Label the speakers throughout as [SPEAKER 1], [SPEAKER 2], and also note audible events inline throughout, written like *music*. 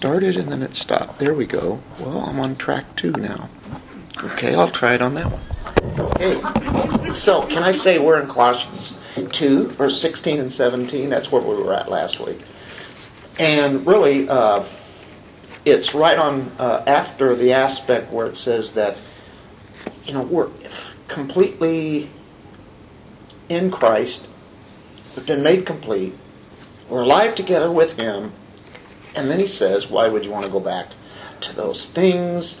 [SPEAKER 1] started and then it stopped. There we go. Well, I'm on track two now. Okay, I'll try it on that one. Okay, so can I say we're in Colossians 2, verse 16 and 17? That's where we were at last week. And really, uh, it's right on uh, after the aspect where it says that, you know, we're completely in Christ, we've been made complete, we're alive together with Him, and then he says, why would you want to go back to those things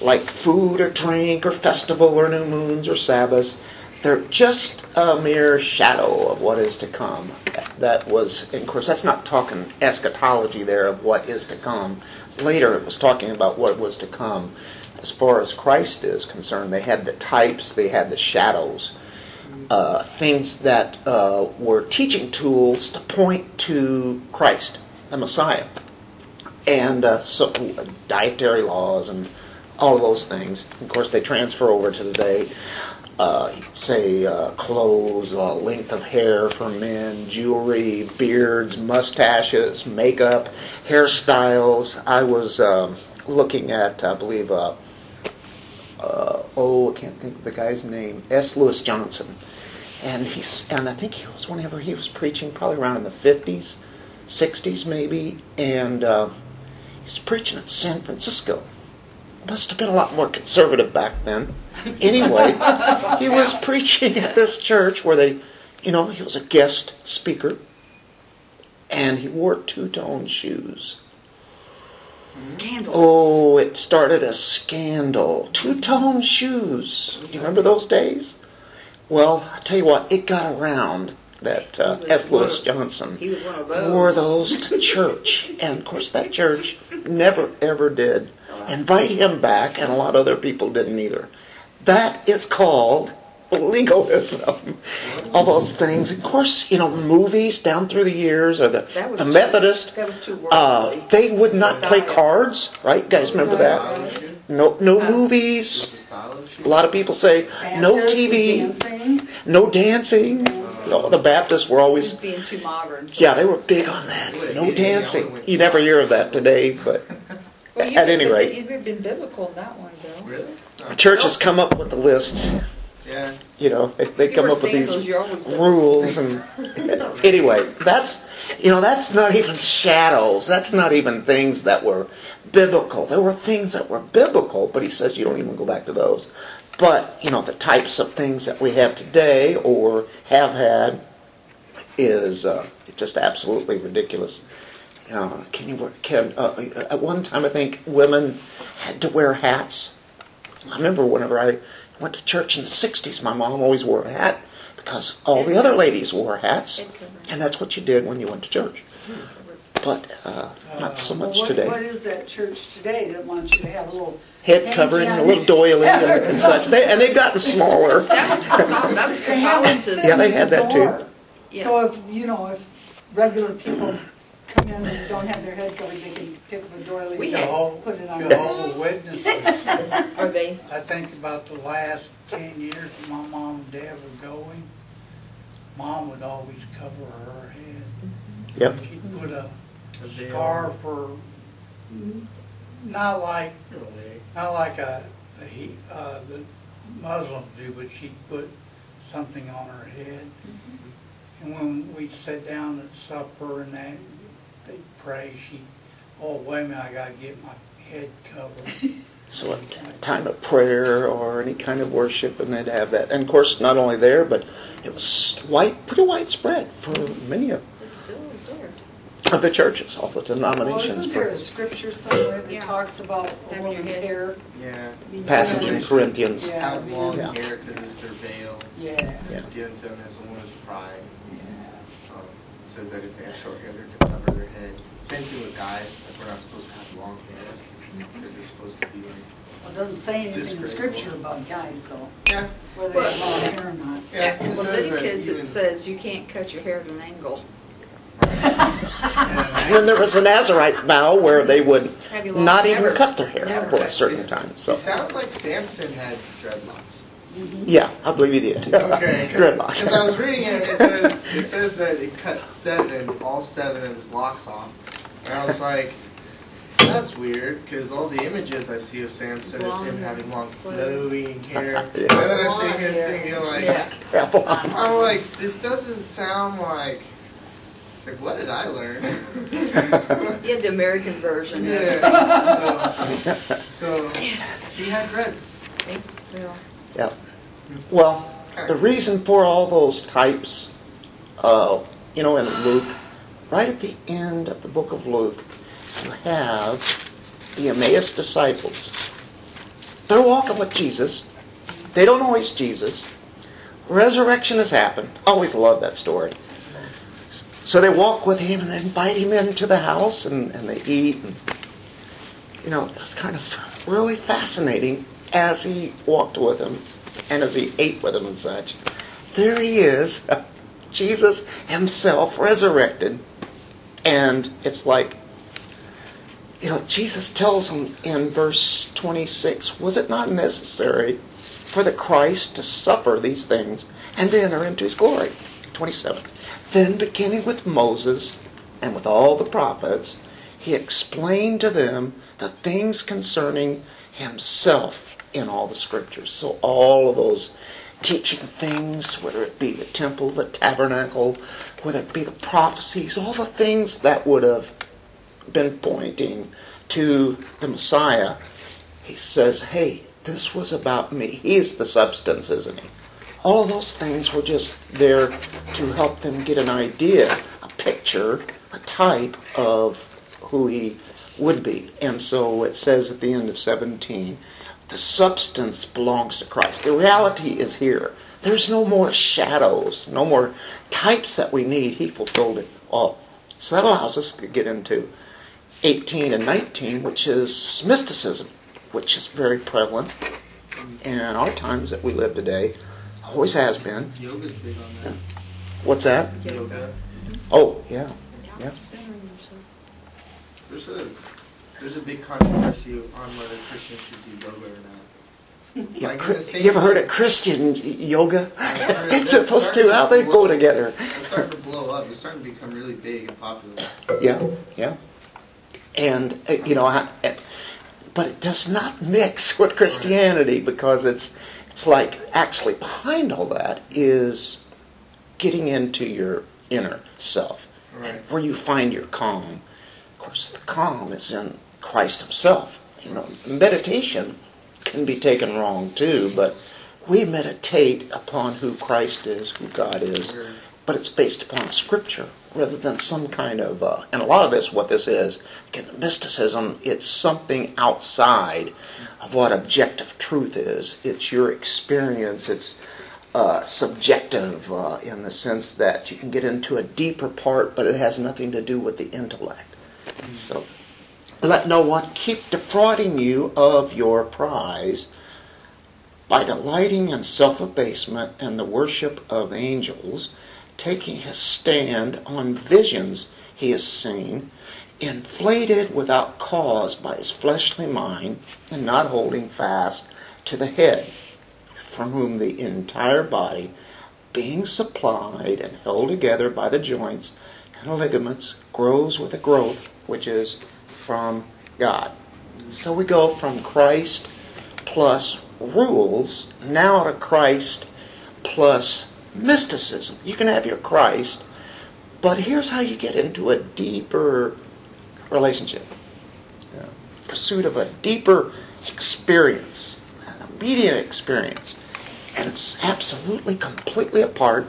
[SPEAKER 1] like food or drink or festival or new moons or Sabbaths? They're just a mere shadow of what is to come. That was, of course, that's not talking eschatology there of what is to come. Later it was talking about what was to come. As far as Christ is concerned, they had the types, they had the shadows. Uh, things that uh, were teaching tools to point to Christ, the Messiah and uh, so, dietary laws and all of those things. Of course, they transfer over to today. Uh, say uh, clothes, uh, length of hair for men, jewelry, beards, mustaches, makeup, hairstyles. I was um, looking at, I believe, uh, uh, oh, I can't think of the guy's name, S. Lewis Johnson, and he's, and I think he was whenever he was preaching, probably around in the fifties, sixties maybe, and uh, He's preaching in San Francisco. Must have been a lot more conservative back then. Anyway, he was *laughs* preaching at this church where they, you know, he was a guest speaker. And he wore two tone shoes.
[SPEAKER 2] Scandalous.
[SPEAKER 1] Oh, it started a scandal. Two tone shoes. Do you remember those days? Well, I tell you what, it got around that uh, S. Lewis Johnson
[SPEAKER 2] He was one of those.
[SPEAKER 1] wore those to church. And of course, that church never ever did invite him back, and a lot of other people didn't either. That is called legalism. All those things. Of course, you know, movies down through the years, or the,
[SPEAKER 2] That
[SPEAKER 1] the Methodist,
[SPEAKER 2] too
[SPEAKER 1] uh, they would not play cards, right? You guys remember that? No, no movies. A lot of people say no TV, no dancing. No, the Baptists were always
[SPEAKER 2] Just being too modern.
[SPEAKER 1] yeah, they were big on that. No dancing. You never hear of that today, but *laughs*
[SPEAKER 2] Well,
[SPEAKER 1] at any
[SPEAKER 2] been-
[SPEAKER 1] rate.
[SPEAKER 2] You've been biblical in that one, Bill.
[SPEAKER 3] Really?
[SPEAKER 1] the church has come up with a list.
[SPEAKER 3] Yeah.
[SPEAKER 1] You know, they, they
[SPEAKER 2] You
[SPEAKER 1] come up with these
[SPEAKER 2] you're always biblical.
[SPEAKER 1] rules and *laughs* anyway, that's you know, that's not even shadows. That's not even things that were biblical. There were things that were biblical, but he says you don't even go back to those. But, you know, the types of things that we have today or have had is uh, just absolutely ridiculous. You know, can you can uh, at one time I think women had to wear hats. I remember whenever I went to church in the '60s, my mom always wore a hat because all the other ladies wore hats, and that's what you did when you went to church. But uh, not so
[SPEAKER 4] Well,
[SPEAKER 1] much
[SPEAKER 4] what,
[SPEAKER 1] today.
[SPEAKER 4] what is that church today that wants you to have a little
[SPEAKER 1] Head covering, a little doily, and, *laughs* and such. They, and they've gotten smaller.
[SPEAKER 2] That was, that was Catholicism.
[SPEAKER 1] Yeah, they had that too.
[SPEAKER 2] Yeah.
[SPEAKER 4] So if, you know, if regular people come in and don't have their head covered, they can pick up a doily
[SPEAKER 2] We
[SPEAKER 4] and
[SPEAKER 2] had-
[SPEAKER 5] Jehovah,
[SPEAKER 4] put it on.
[SPEAKER 5] Jehovah Witnesses.
[SPEAKER 2] Are they?
[SPEAKER 5] I think about the last ten years my mom and dad were going, mom would always cover her head.
[SPEAKER 1] Yep.
[SPEAKER 5] She'd put a
[SPEAKER 3] A
[SPEAKER 5] scarf or, mm-hmm. Not like, not like a, a he, uh, the Muslims do, but she'd put something on her head. And when we sat down at supper and that, they'd pray, she, oh, wait a minute, I gotta get my head covered. *laughs*
[SPEAKER 1] So a time of prayer or any kind of worship, and they'd have that. And of course, not only there, but it was white, pretty widespread for many of,
[SPEAKER 2] It's still observed.
[SPEAKER 1] Of the churches, all the
[SPEAKER 4] Well,
[SPEAKER 1] denominations.
[SPEAKER 4] isn't there a scripture somewhere that
[SPEAKER 2] Yeah.
[SPEAKER 4] talks about a woman's hair?
[SPEAKER 3] Yeah.
[SPEAKER 4] being
[SPEAKER 1] passage
[SPEAKER 4] covered?
[SPEAKER 1] in Corinthians.
[SPEAKER 4] Yeah.
[SPEAKER 3] Have long
[SPEAKER 1] Yeah.
[SPEAKER 3] hair because it's their veil.
[SPEAKER 4] Yeah.
[SPEAKER 1] Yeah.
[SPEAKER 3] It's given to them as a woman's pride. Um, says that if they have short hair, they're to cover their head. Same thing with guys. Like we're not supposed to have long hair because it's supposed to be like.
[SPEAKER 4] Well, it doesn't say anything in scripture about guys though,
[SPEAKER 3] Yeah.
[SPEAKER 4] whether they have long hair or not.
[SPEAKER 3] Yeah.
[SPEAKER 2] In
[SPEAKER 3] it
[SPEAKER 2] Leviticus, it says you can't cut your hair at an angle. *laughs*
[SPEAKER 1] And then there was a Nazarite vow where they would
[SPEAKER 2] Have you long
[SPEAKER 1] not even
[SPEAKER 2] never-
[SPEAKER 1] cut their hair
[SPEAKER 2] never
[SPEAKER 1] for a certain
[SPEAKER 3] It's-
[SPEAKER 1] time. So
[SPEAKER 3] It sounds like Samson had dreadlocks. Mm-hmm.
[SPEAKER 1] yeah, I believe he did.
[SPEAKER 3] Okay. *laughs*
[SPEAKER 1] Dreadlocks.
[SPEAKER 3] Because I was reading it, it says it says that it cut seven, all seven of his locks off, and I was like, That's weird, because all the images I see of Samson is him
[SPEAKER 2] hair.
[SPEAKER 3] having long flowing
[SPEAKER 2] Flowing. *laughs*
[SPEAKER 3] hair.
[SPEAKER 1] Yeah.
[SPEAKER 3] And then I'm
[SPEAKER 2] Long
[SPEAKER 3] sitting here
[SPEAKER 2] hair.
[SPEAKER 3] thinking like,
[SPEAKER 2] Yeah.
[SPEAKER 3] I'm like, this doesn't sound like. It's like, what did I learn? *laughs*
[SPEAKER 2] You had the American version.
[SPEAKER 3] yeah. *laughs* So, so
[SPEAKER 2] Yes.
[SPEAKER 3] he had dreads.
[SPEAKER 2] Well,
[SPEAKER 1] Yeah. Well, the reason for all those types, uh, you know, in Luke, right at the end of the book of Luke, you have the Emmaus disciples. They're walking with Jesus. They don't know he's Jesus. Resurrection has happened. Always love that story. So they walk with him and they invite him into the house and, and they eat. And, you know, it's kind of really fascinating as he walked with them and as he ate with them and such. There he is, *laughs* Jesus himself resurrected. And it's like, you know, Jesus tells them in verse 26 Was it not necessary for the Christ to suffer these things and to enter into his glory? 27. Then, beginning with Moses and with all the prophets, he explained to them the things concerning himself in all the scriptures. So, all of those teaching things, whether it be the temple, the tabernacle, whether it be the prophecies, all the things that would have been pointing to the Messiah, he says, hey, this was about me. He's the substance, isn't he? All of those things were just there to help them get an idea, a picture, a type of who he would be. And so it says at the end of 17, the substance belongs to Christ. The reality is here. There's no more shadows, no more types that we need. He fulfilled it all. So that allows us to get into 18 and 19, which is mysticism, which is very prevalent in our times that we live today. Always has been.
[SPEAKER 3] Yoga's big on that.
[SPEAKER 1] What's that?
[SPEAKER 3] Yoga.
[SPEAKER 1] Oh, yeah. Yeah.
[SPEAKER 2] centering.
[SPEAKER 3] There's a there's a big controversy on whether Christians should do yoga or not.
[SPEAKER 1] Yeah,
[SPEAKER 3] Like in
[SPEAKER 1] Chri-
[SPEAKER 3] the same-
[SPEAKER 1] you ever heard of Christian yoga?
[SPEAKER 3] heard *laughs* it.
[SPEAKER 1] Those two, how they go together?
[SPEAKER 3] It's starting to blow up. It's starting to become really big and popular.
[SPEAKER 1] Yeah, yeah. And, uh, you know, I, uh, but it does not mix with Christianity because it's, it's like actually behind all that is getting into your inner self
[SPEAKER 3] Right.
[SPEAKER 1] where you find your calm. Of course, the calm is in Christ Himself. You know, meditation can be taken wrong too, but we meditate upon who Christ is, who God is. But it's based upon Scripture rather than some kind of. Uh, and a lot of this, what this is, again, mysticism. It's something outside of what objective truth is. It's your experience. It's uh, subjective uh, in the sense that you can get into a deeper part, but it has nothing to do with the intellect. So, let no one keep defrauding you of your prize by delighting in self abasement and the worship of angels, taking his stand on visions he has seen, inflated without cause by his fleshly mind, and not holding fast to the head from whom the entire body, being supplied and held together by the joints and ligaments, grows with a growth which is from God. So we go from Christ plus rules now to Christ plus mysticism. You can have your Christ, but here's how you get into a deeper relationship. Yeah. Pursuit of a deeper experience, an immediate experience. And it's absolutely, completely apart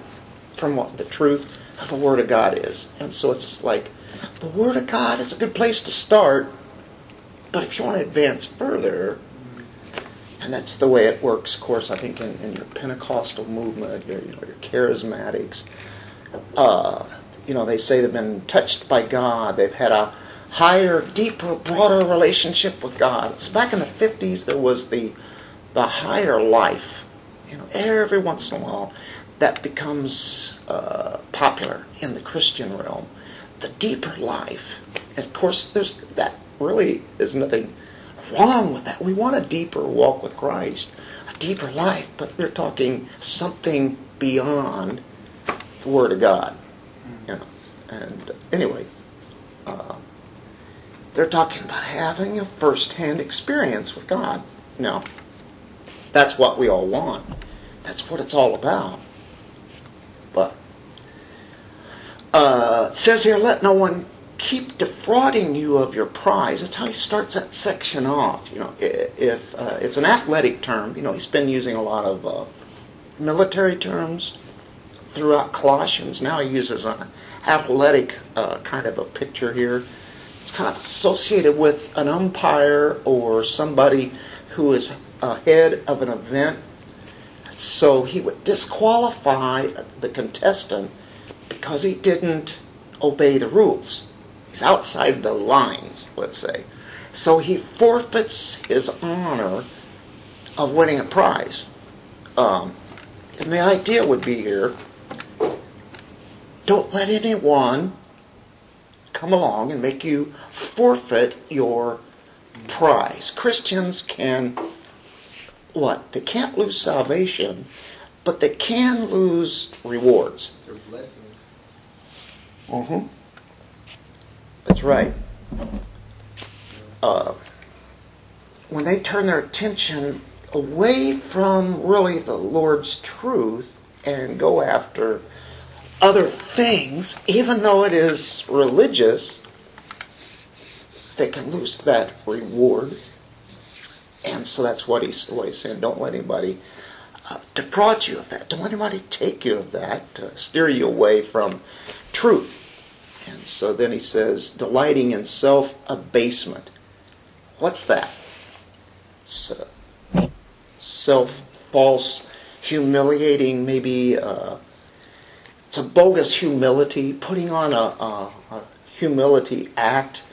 [SPEAKER 1] from what the truth of the Word of God is. And so it's like the Word of God is a good place to start, but if you want to advance further, and that's the way it works, of course, I think in, in your Pentecostal movement, your, you know, your charismatics, uh, you know, they say they've been touched by God, they've had a higher, deeper, broader relationship with God. So back in the 50s, there was the, the higher life. You know, every once in a while, that becomes uh, popular in the Christian realm. The deeper life. And of course, there's that really is nothing wrong with that. We want a deeper walk with Christ, a deeper life, but they're talking something beyond the Word of God. You know, and anyway, uh, They're talking about having a first-hand experience with God. No. That's what we all want. That's what it's all about. But uh, it says here, let no one keep defrauding you of your prize. That's how he starts that section off. You know, if uh, it's an athletic term, you know, he's been using a lot of uh, military terms throughout Colossians. Now he uses an athletic uh, kind of a picture here. It's kind of associated with an umpire or somebody who is ahead of an event. So he would disqualify the contestant because he didn't obey the rules. He's outside the lines, let's say. So he forfeits his honor of winning a prize. Um, and the idea would be here don't let anyone come along and make you forfeit your prize. Christians can, what? They can't lose salvation, but they can lose rewards.
[SPEAKER 3] They're blessings.
[SPEAKER 1] Mm-hmm. That's right. Uh, when they turn their attention away from really the Lord's truth and go after other things, even though it is religious, they can lose that reward. And so that's what he's, he's saying. Don't let anybody uh, defraud you of that. Don't let anybody take you of that, steer you away from truth. And so then he says, delighting in self abasement. What's that? It's self false, humiliating, maybe uh, it's a bogus humility, putting on a, a, a humility act.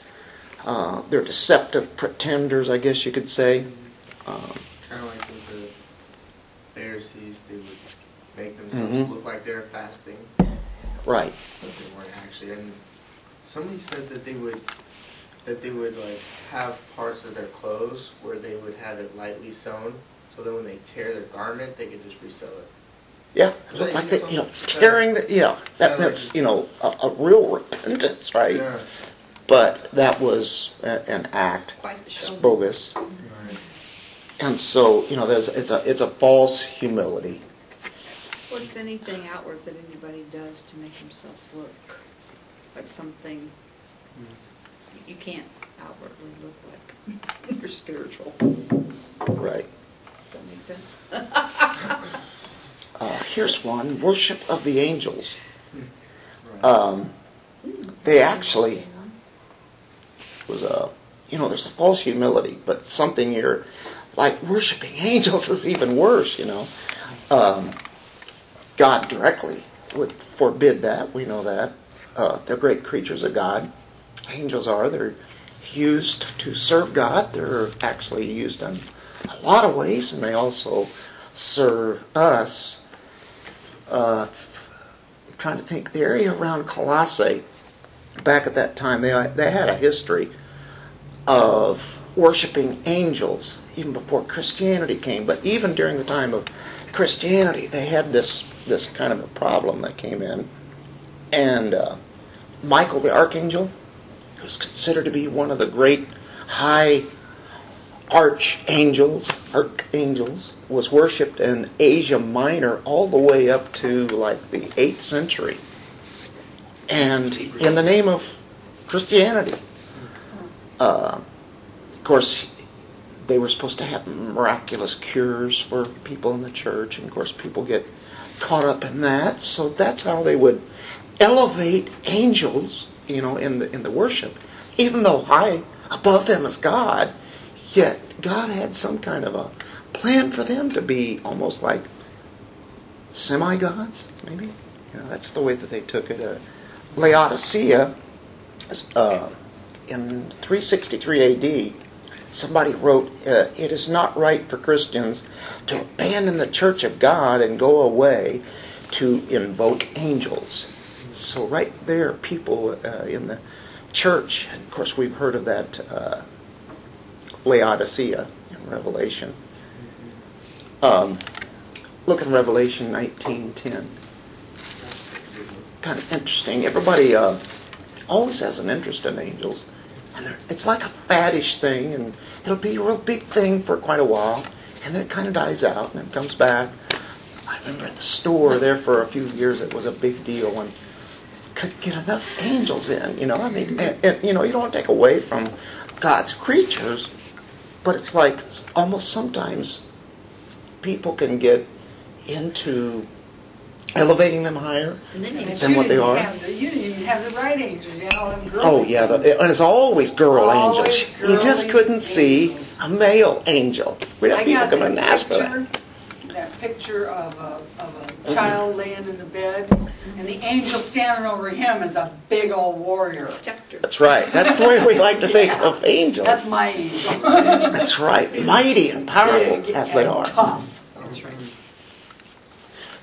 [SPEAKER 1] Uh, they're deceptive pretenders, I guess you could say. Um,
[SPEAKER 3] Kind of like with the Pharisees, they would make themselves
[SPEAKER 1] Mhm.
[SPEAKER 3] look like they're fasting,
[SPEAKER 1] right.
[SPEAKER 3] But they weren't actually. And somebody said that they would that they would like have parts of their clothes where they would have it lightly sewn, so that when they tear their garment, they could just resell it.
[SPEAKER 1] Yeah, it like that, you know, tearing the, you know, that meant, you know, a, a real repentance, right?
[SPEAKER 3] Yeah.
[SPEAKER 1] But that was a, an act,
[SPEAKER 2] Quite the
[SPEAKER 1] it's
[SPEAKER 2] show.
[SPEAKER 1] bogus. And so, you know, there's, it's a, it's a false humility.
[SPEAKER 2] What's anything outward that anybody does to make himself look like something you can't outwardly look like *laughs* you're spiritual? Does
[SPEAKER 1] Right.
[SPEAKER 2] that make sense? *laughs*
[SPEAKER 1] Uh, here's one, worship of the angels. Um, they actually was a, you know, there's a false humility, but something you're, like worshiping *laughs* angels is even worse, you know. Um, God directly would forbid that, we know that. Uh, they're great creatures of God. Angels are, they're used to serve God. They're actually used in a lot of ways, and they also serve us. Uh, I'm trying to think, the area around Colossae, back at that time, they, they had a history of worshiping angels even before Christianity came. But even during the time of Christianity, they had this this kind of a problem that came in, and uh, Michael the archangel, who's considered to be one of the great high archangels, archangels, was worshipped in Asia Minor all the way up to like the eighth century, and in the name of Christianity. Uh, of course, they were supposed to have miraculous cures for people in the church, and of course, people get caught up in that. So that's how they would elevate angels, you know, in the in the worship, even though high above them is God. Yet God had some kind of a plan for them to be almost like semi gods, maybe. You know, that's the way that they took it. Uh, Laodicea, uh, in 363 AD, somebody wrote, uh, "It is not right for Christians to abandon the Church of God and go away to invoke angels." So right there, people uh, in the church, and of course we've heard of that uh, Laodicea in Revelation. Um, look in Revelation 19:10. Kind of interesting. Everybody uh, always has an interest in angels. and it's like a faddish thing, and it'll be a real big thing for quite a while, and then it kind of dies out, and it comes back. I remember at the store there for a few years, it was a big deal could get enough angels in. You know, I mean, and, and, you know, you don't take away from God's creatures, but it's like almost sometimes people can get into elevating them higher.
[SPEAKER 2] And then you
[SPEAKER 4] And
[SPEAKER 1] Than what they are?
[SPEAKER 4] the- You didn't have the right angels, you know, them girl
[SPEAKER 1] Oh yeah, the, and it's always girl
[SPEAKER 4] Always
[SPEAKER 1] angels. You just couldn't see a male angel. We have people coming and ask for that.
[SPEAKER 4] Picture, of a, of a child laying in the bed, and the angel standing over him is a big old warrior.
[SPEAKER 2] protector.
[SPEAKER 1] That's right. That's the way we like to think of *laughs* angels.
[SPEAKER 4] That's my angel.
[SPEAKER 1] That's right. Mighty and powerful
[SPEAKER 4] Big
[SPEAKER 1] as they
[SPEAKER 4] and
[SPEAKER 1] are.
[SPEAKER 4] Tough. That's right.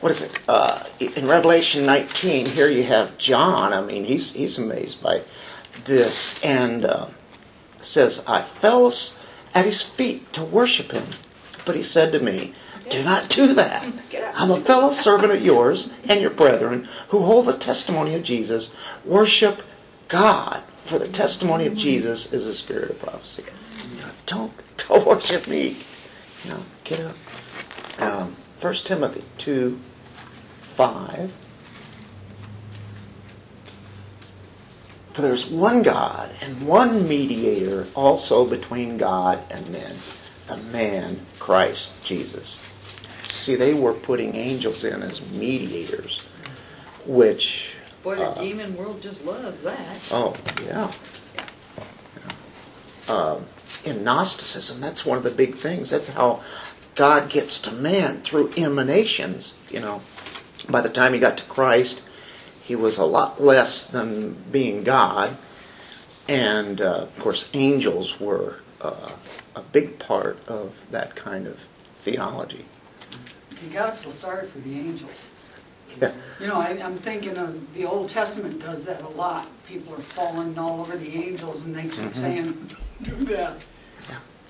[SPEAKER 1] What is it? Uh, in Revelation 19, here you have John. I mean, he's he's amazed by this, and uh, says, "I fell at his feet to worship him, but he said to me." Do not do that. I'm a fellow servant of yours and your brethren who hold the testimony of Jesus. Worship God, for the testimony of Jesus is the spirit of prophecy. You know, don't *laughs* don't worship me. You know, get up. Um, 1 Timothy 2 5. For there's one God and one mediator also between God and men, the man Christ Jesus. See, they were putting angels in as mediators, which.
[SPEAKER 2] Boy, the
[SPEAKER 1] uh,
[SPEAKER 2] demon world just loves that.
[SPEAKER 1] Oh, yeah. Um, in Gnosticism, that's one of the big things. That's how God gets to man through emanations. You know, by the time he got to Christ, he was a lot less than being God. And, uh, of course, angels were uh, a big part of that kind of theology.
[SPEAKER 4] You gotta feel sorry for the angels.
[SPEAKER 1] Yeah.
[SPEAKER 4] You know, I, I'm thinking of, the Old Testament does that a lot. People are falling all over the angels and they keep
[SPEAKER 1] Mhm.
[SPEAKER 4] saying, do that.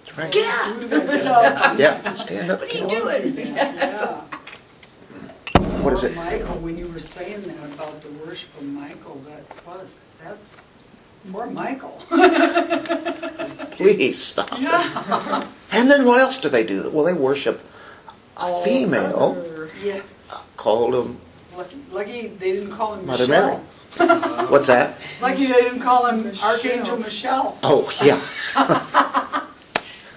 [SPEAKER 1] That's right.
[SPEAKER 2] Get out!
[SPEAKER 4] Do that. Get *laughs* up.
[SPEAKER 1] Yeah, stand up.
[SPEAKER 2] What are you doing?
[SPEAKER 4] Yeah. *laughs*
[SPEAKER 1] What is it?
[SPEAKER 4] Michael, when you were saying that about the worship of Michael, that was, that's, more Michael.
[SPEAKER 1] Please stop. *laughs*
[SPEAKER 4] Yeah.
[SPEAKER 1] And then what else do they do? Well, they worship a
[SPEAKER 2] All
[SPEAKER 1] female
[SPEAKER 2] other-
[SPEAKER 4] Yeah,
[SPEAKER 1] uh, called him.
[SPEAKER 4] lucky, lucky they didn't call him
[SPEAKER 1] Mother
[SPEAKER 4] Michelle.
[SPEAKER 1] what's that?
[SPEAKER 4] Lucky they didn't call him
[SPEAKER 2] Michelle.
[SPEAKER 4] Archangel Michelle.
[SPEAKER 1] Oh yeah,
[SPEAKER 4] Man.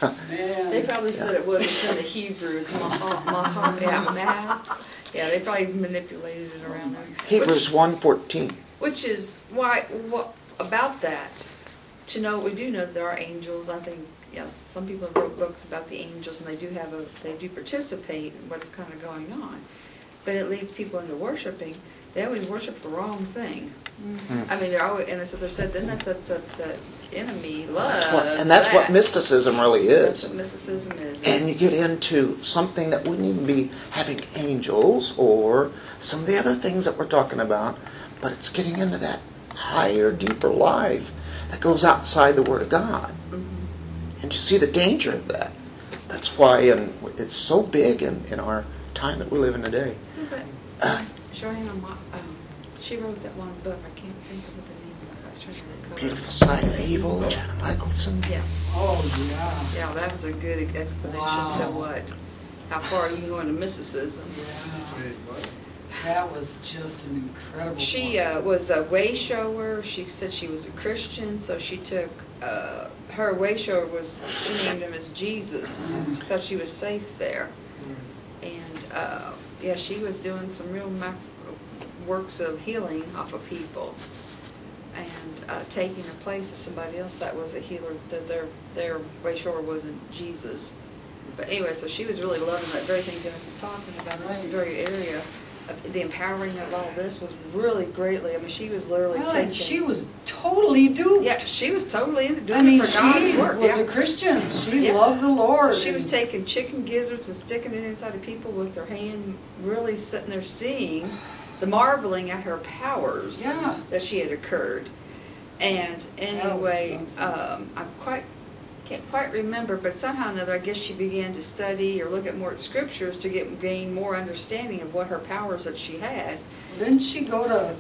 [SPEAKER 4] *laughs*
[SPEAKER 2] They probably said it wasn't in the Hebrew. It's Maha, Maha, yeah, Mah. Yeah, they probably manipulated it around there.
[SPEAKER 1] Hebrews one fourteen.
[SPEAKER 2] Which, which is why, what about that? To know, we do know that there are angels. I think, yes, some people have wrote books about the angels, and they do have a, they do participate in what's kind of going on. But it leads people into worshiping. They always worship the wrong thing.
[SPEAKER 1] Mm-hmm.
[SPEAKER 2] I mean, they're always, and it's they're said then that sets up the enemy loves
[SPEAKER 1] That's what, and that's what mysticism really
[SPEAKER 2] That's
[SPEAKER 1] is.
[SPEAKER 2] what mysticism is.
[SPEAKER 1] And you get into something that wouldn't even be having angels or some of the other things that we're talking about, but it's getting into that higher, deeper life that goes outside the Word of God.
[SPEAKER 2] Mm-hmm.
[SPEAKER 1] And you see the danger of that. That's why and it's so big in, in our time that we live in today.
[SPEAKER 2] Who's that?
[SPEAKER 1] Uh,
[SPEAKER 2] Johanna, um, she wrote that one book. I can't think of the name of it. I was trying to recall.
[SPEAKER 1] Beautiful Side of Evil, Jenna Michaelsen.
[SPEAKER 2] Yeah,
[SPEAKER 4] Oh, yeah.
[SPEAKER 2] yeah, that was a good explanation
[SPEAKER 4] Wow.
[SPEAKER 2] to what, how far you can go into mysticism.
[SPEAKER 4] Yeah. That was just an incredible
[SPEAKER 2] She uh, was a way shower. She said she was a Christian, so she took uh, her way shower was she named him as Jesus because she was safe there. And uh, yeah, she was doing some real works of healing off of people and uh, taking the place of somebody else that was a healer. That their their way shower wasn't Jesus. But anyway, so she was really loving that very thing Dennis is talking about. This very area. The empowering of all this was really greatly. I mean, she was literally
[SPEAKER 4] Well, and she was totally duped.
[SPEAKER 2] yeah, she was totally into doing
[SPEAKER 4] I mean,
[SPEAKER 2] it for God's
[SPEAKER 4] she
[SPEAKER 2] work.
[SPEAKER 4] was
[SPEAKER 2] yeah.
[SPEAKER 4] a Christian. She
[SPEAKER 2] Yeah.
[SPEAKER 4] loved the Lord.
[SPEAKER 2] So she was taking chicken gizzards and sticking it inside of people with her hand, really sitting there seeing the marveling at her powers
[SPEAKER 4] Yeah.
[SPEAKER 2] that she had occurred. And anyway, um, I'm quite can't quite remember, but somehow or another, I guess she began to study or look at more scriptures to get gain more understanding of what her powers that she had.
[SPEAKER 4] Didn't she go to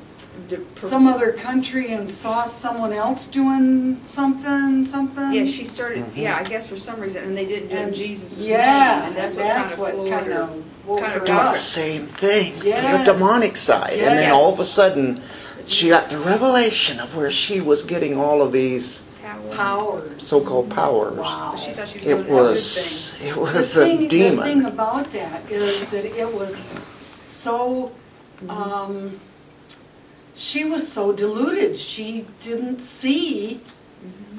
[SPEAKER 2] de- per-
[SPEAKER 4] some other country and saw someone else doing something, something?
[SPEAKER 2] Yeah, she started,
[SPEAKER 1] Mhm.
[SPEAKER 2] yeah, I guess for some reason, and they didn't do it in
[SPEAKER 4] And-
[SPEAKER 2] Jesus' name.
[SPEAKER 4] Yeah,
[SPEAKER 2] And that's
[SPEAKER 4] and
[SPEAKER 2] what kind
[SPEAKER 4] that's
[SPEAKER 2] of
[SPEAKER 4] what
[SPEAKER 2] floored
[SPEAKER 4] kind
[SPEAKER 2] her.
[SPEAKER 4] of woke
[SPEAKER 2] kind of
[SPEAKER 1] doing the same thing to the demonic side. And then all of a sudden, she got the revelation of where she was getting all of these
[SPEAKER 2] Power.
[SPEAKER 4] Powers.
[SPEAKER 1] so-called powers.
[SPEAKER 4] Wow.
[SPEAKER 2] She thought she was doing
[SPEAKER 1] It
[SPEAKER 2] a good
[SPEAKER 1] was, it
[SPEAKER 4] The
[SPEAKER 1] was
[SPEAKER 4] thing,
[SPEAKER 1] a
[SPEAKER 4] the thing about that is that it was so, um, she was so deluded. She didn't see.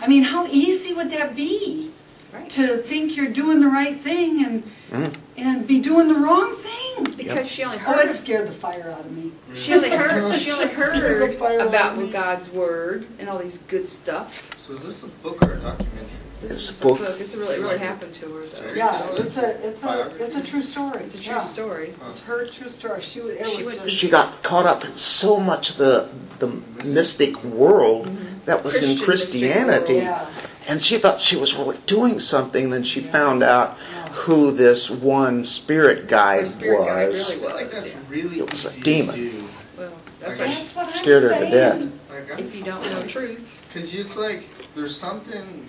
[SPEAKER 4] I mean, how easy would that be?
[SPEAKER 2] Right.
[SPEAKER 4] To think you're doing the right thing and
[SPEAKER 1] Mm.
[SPEAKER 4] and be doing the wrong thing. *clears throat*
[SPEAKER 2] Because she only
[SPEAKER 4] Oh, it scared the fire out of me.
[SPEAKER 2] she only heard, *laughs* she only
[SPEAKER 4] It scared the
[SPEAKER 2] heard
[SPEAKER 4] fire
[SPEAKER 2] about. God's word and all these good stuff.
[SPEAKER 3] So is this a book or a documentary?
[SPEAKER 1] It's a
[SPEAKER 2] It's
[SPEAKER 1] book.
[SPEAKER 2] It's a really, it really happened to her though.
[SPEAKER 4] Yeah, it's a it's a it's a true story.
[SPEAKER 2] It's a true
[SPEAKER 4] Yeah.
[SPEAKER 2] story.
[SPEAKER 4] It's her true story. She. It
[SPEAKER 2] She
[SPEAKER 4] was
[SPEAKER 2] went-
[SPEAKER 4] just.
[SPEAKER 1] She got caught up in so much of the the mystic world that was in
[SPEAKER 2] Mm-hmm. Christian mystic
[SPEAKER 1] Christianity,
[SPEAKER 4] yeah.
[SPEAKER 1] and she thought she was really doing something. Then she found out who this one spirit guide
[SPEAKER 2] spirit guide
[SPEAKER 1] was.
[SPEAKER 2] really was,
[SPEAKER 3] that's
[SPEAKER 2] yeah.
[SPEAKER 3] really
[SPEAKER 1] It was a
[SPEAKER 3] easy
[SPEAKER 1] demon.
[SPEAKER 3] to do.
[SPEAKER 2] Well, that's
[SPEAKER 3] Okay.
[SPEAKER 2] what,
[SPEAKER 4] That's what I'm
[SPEAKER 1] Scared her to
[SPEAKER 4] saying.
[SPEAKER 1] death.
[SPEAKER 3] Like,
[SPEAKER 2] if you don't know truth.
[SPEAKER 3] Because it's like, there's something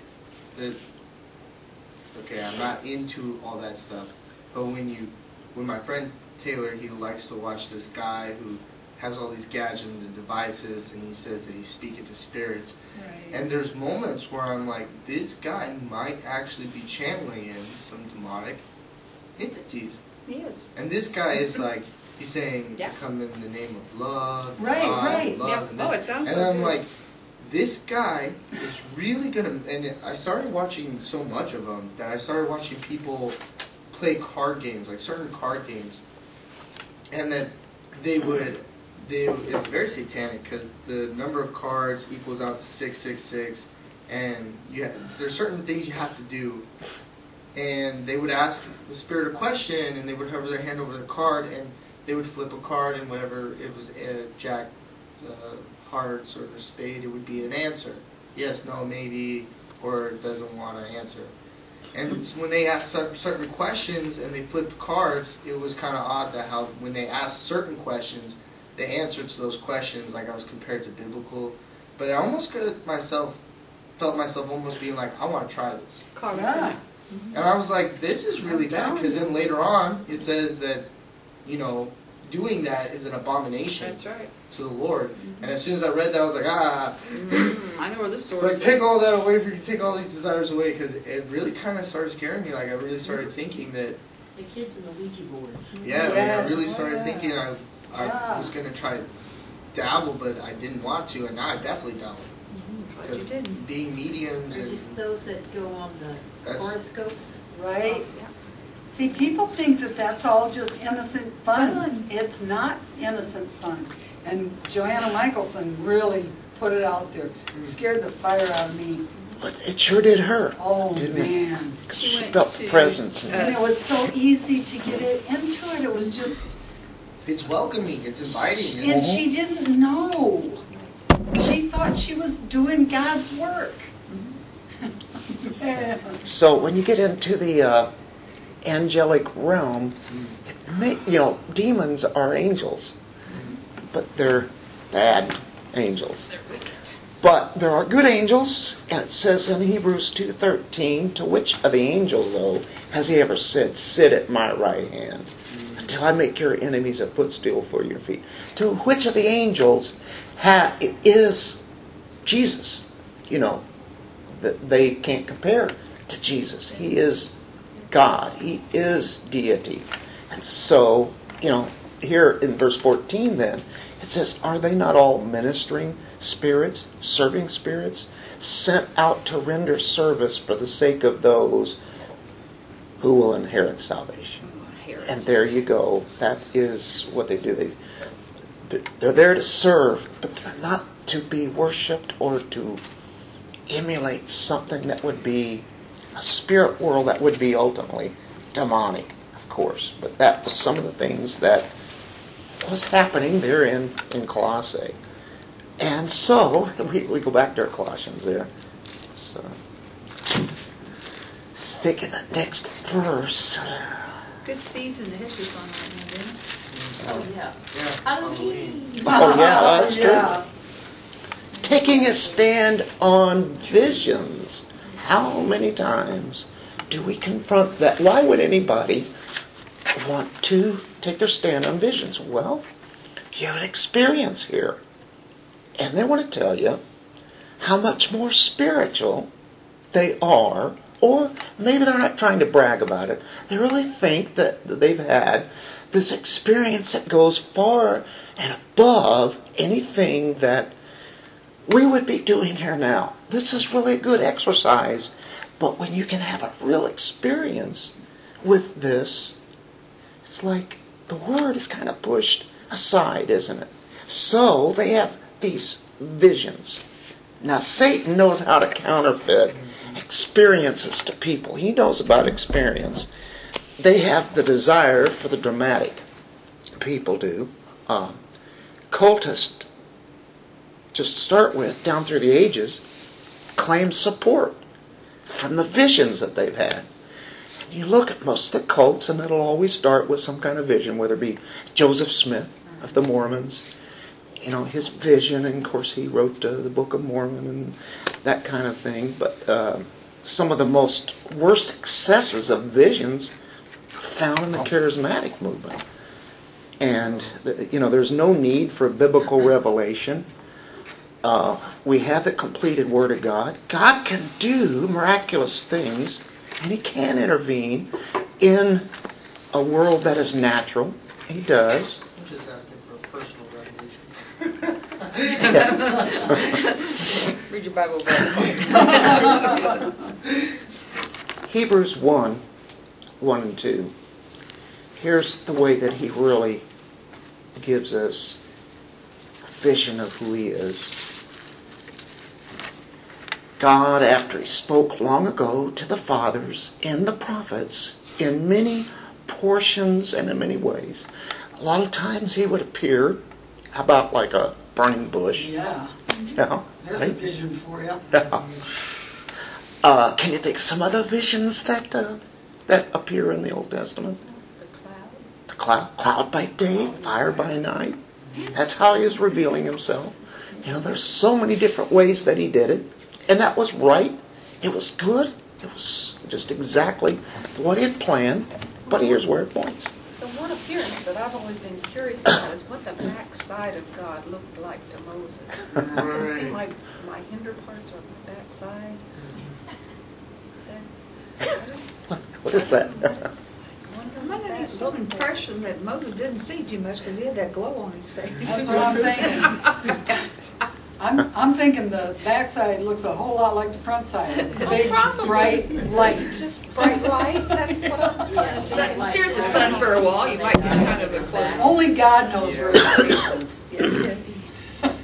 [SPEAKER 3] that, okay, I'm not into all that stuff, but when you, when my friend Taylor, he likes to watch this guy who has all these gadgets and devices, and he says that he's speaking to spirits. And there's moments where I'm like, this guy might actually be channeling in some demonic entities.
[SPEAKER 2] He is.
[SPEAKER 3] And this guy is like, he's saying,
[SPEAKER 2] Yeah.
[SPEAKER 3] come in the name of love,
[SPEAKER 4] Right,
[SPEAKER 3] God,
[SPEAKER 4] right.
[SPEAKER 3] love,
[SPEAKER 2] Yeah.
[SPEAKER 3] and
[SPEAKER 2] Oh, it sounds
[SPEAKER 3] And
[SPEAKER 2] so
[SPEAKER 3] I'm
[SPEAKER 2] good.
[SPEAKER 3] like, this guy is really gonna. And I started watching so much of him that I started watching people play card games, like certain card games, and that they would. They, it was very satanic because the number of cards equals out to six six six, and you ha- there's certain things you have to do, and they would ask the spirit a question, and they would hover their hand over the card, and they would flip a card, and whatever it was, uh, jack, uh, hearts or spade, it would be an answer. Yes, no, maybe, or doesn't want to answer. And when they asked cer- certain questions and they flipped cards, it was kind of odd that how when they asked certain questions, the answer to those questions, like I was compared to biblical, but I almost got myself, felt myself almost being like, I want to try this.
[SPEAKER 2] Caught up
[SPEAKER 4] Yeah.
[SPEAKER 2] in it.
[SPEAKER 3] And I was like, this is really bad because then later on it says that, you know, doing that is an abomination
[SPEAKER 2] That's right.
[SPEAKER 3] to the Lord. And as soon as I read that, I was like, ah.
[SPEAKER 2] Mm, I know where this *laughs*
[SPEAKER 3] It's
[SPEAKER 2] source
[SPEAKER 3] like
[SPEAKER 2] is.
[SPEAKER 3] take all that away from you, take all these desires away because it really kind of started scaring me. Like I really started thinking that,
[SPEAKER 6] The kids and the Ouija boards.
[SPEAKER 3] yeah, like,
[SPEAKER 4] Yes.
[SPEAKER 3] I really started
[SPEAKER 4] Yeah.
[SPEAKER 3] thinking I, I
[SPEAKER 4] Yeah.
[SPEAKER 3] was gonna try to dabble, but I didn't want to, and now I definitely dabble. Mm-hmm.
[SPEAKER 2] Glad you didn't.
[SPEAKER 3] Being mediums
[SPEAKER 6] Or
[SPEAKER 3] and
[SPEAKER 6] just those that go on the
[SPEAKER 3] That's-
[SPEAKER 6] horoscopes.
[SPEAKER 4] Right?
[SPEAKER 2] Oh, yeah.
[SPEAKER 4] See, people think that that's all just innocent fun.
[SPEAKER 2] Fun.
[SPEAKER 4] It's not innocent fun. And Johanna Michaelsen really put it out there, scared the fire out of me.
[SPEAKER 1] But it sure did her.
[SPEAKER 4] Oh,
[SPEAKER 1] Didn't it?
[SPEAKER 4] man.
[SPEAKER 2] She
[SPEAKER 1] She
[SPEAKER 2] went
[SPEAKER 1] felt the
[SPEAKER 2] to,
[SPEAKER 1] presence.
[SPEAKER 4] And it was so easy to get it into it. It was just,
[SPEAKER 3] it's welcoming, it's inviting.
[SPEAKER 4] and she didn't know. She thought she was doing God's work. *laughs*
[SPEAKER 1] So when you get into the uh, angelic realm, it may, you know, demons are angels, but they're bad angels.
[SPEAKER 2] They're wicked.
[SPEAKER 1] But there are good angels, and it says in Hebrews 2.13, to which of the angels, though, has he ever said, sit at my right hand, until I make your enemies a footstool for your feet? To which of the angels ha- is Jesus? You know, that they can't compare to Jesus. He is God. He is deity. And so, you know, here in verse 14 then, it says, Are they not all ministering spirits, serving spirits, sent out to render service for the sake of those who will inherit salvation? And there you go. That is what they do. They, they're- there to serve, but they're not to be worshipped or to emulate something that would be a spirit world that would be ultimately demonic, of course. But that was some of the things that was happening there in, in Colossae. And so, *laughs* we, we go back to our Colossians there. So, thinking the next verse.
[SPEAKER 2] Good season to hit this on right now, Dennis.
[SPEAKER 6] Oh, yeah.
[SPEAKER 3] Yeah.
[SPEAKER 6] Halloween.
[SPEAKER 1] Oh, yeah, that's true.
[SPEAKER 4] Yeah.
[SPEAKER 1] Taking a stand on visions. How many times do we confront that? Why would anybody want to take their stand on visions? Well, you have an experience here. And they want to tell you how much more spiritual they are, or maybe they're not trying to brag about it. They really think that they've had this experience that goes far and above anything that we would be doing here now. This is really a good exercise, but when you can have a real experience with this, it's like the word is kind of pushed aside, isn't it? So they have these visions. Now, Satan knows how to counterfeit experiences to people. He knows about experience. They have the desire for the dramatic. People do. Um, cultists, just to start with, down through the ages, claim support from the visions that they've had. And you look at most of the cults, and it'll always start with some kind of vision, whether it be Joseph Smith of the Mormons, you know, his vision, and of course he wrote uh, the Book of Mormon and that kind of thing. But uh, some of the most worst excesses of visions found in the charismatic movement. And, you know, there's no need for biblical revelation. Uh, we have the completed Word of God. God can do miraculous things, and He can intervene in a world that is natural. He does.
[SPEAKER 3] I'm just asking for a personal revelation. *laughs*
[SPEAKER 2] Read your Bible. *laughs*
[SPEAKER 1] Hebrews 1 1 and 2. Here's the way that he really gives us a vision of who he is. God, after he spoke long ago to the fathers and the prophets in many portions and in many ways, a lot of times he would appear about like a burning bush.
[SPEAKER 4] Yeah.
[SPEAKER 1] Yeah,
[SPEAKER 4] There's a vision for you. *laughs*
[SPEAKER 1] Yeah. Uh, can you think some other visions that uh, that appear in the Old Testament?
[SPEAKER 2] The cloud.
[SPEAKER 1] The cloud, cloud by day, fire by night. That's how he is revealing himself. You know, there's so many different ways that he did it, and that was right. It was good. It was just exactly what he had planned. But here's where it points.
[SPEAKER 7] The one appearance that I've always been curious about is what the backside of God looked like to Moses. I *laughs* can see my, my hinder parts or my backside. That's, just
[SPEAKER 1] What is that?
[SPEAKER 7] wonder
[SPEAKER 2] I'm
[SPEAKER 7] what
[SPEAKER 2] under
[SPEAKER 7] that
[SPEAKER 2] some
[SPEAKER 7] looked
[SPEAKER 2] impression that Moses didn't see too much because he had that glow on his face.
[SPEAKER 4] That's what I'm thinking. *laughs* *laughs* I'm, I'm thinking the backside looks a whole lot like the front side. *laughs*
[SPEAKER 7] Oh,
[SPEAKER 4] Big,
[SPEAKER 7] probably.
[SPEAKER 4] bright light.
[SPEAKER 7] Just bright light, that's what I'm.
[SPEAKER 6] Yeah.
[SPEAKER 2] Sun- Stare at the sun for a while, you might get kind of a close.
[SPEAKER 4] Only God knows where his face is.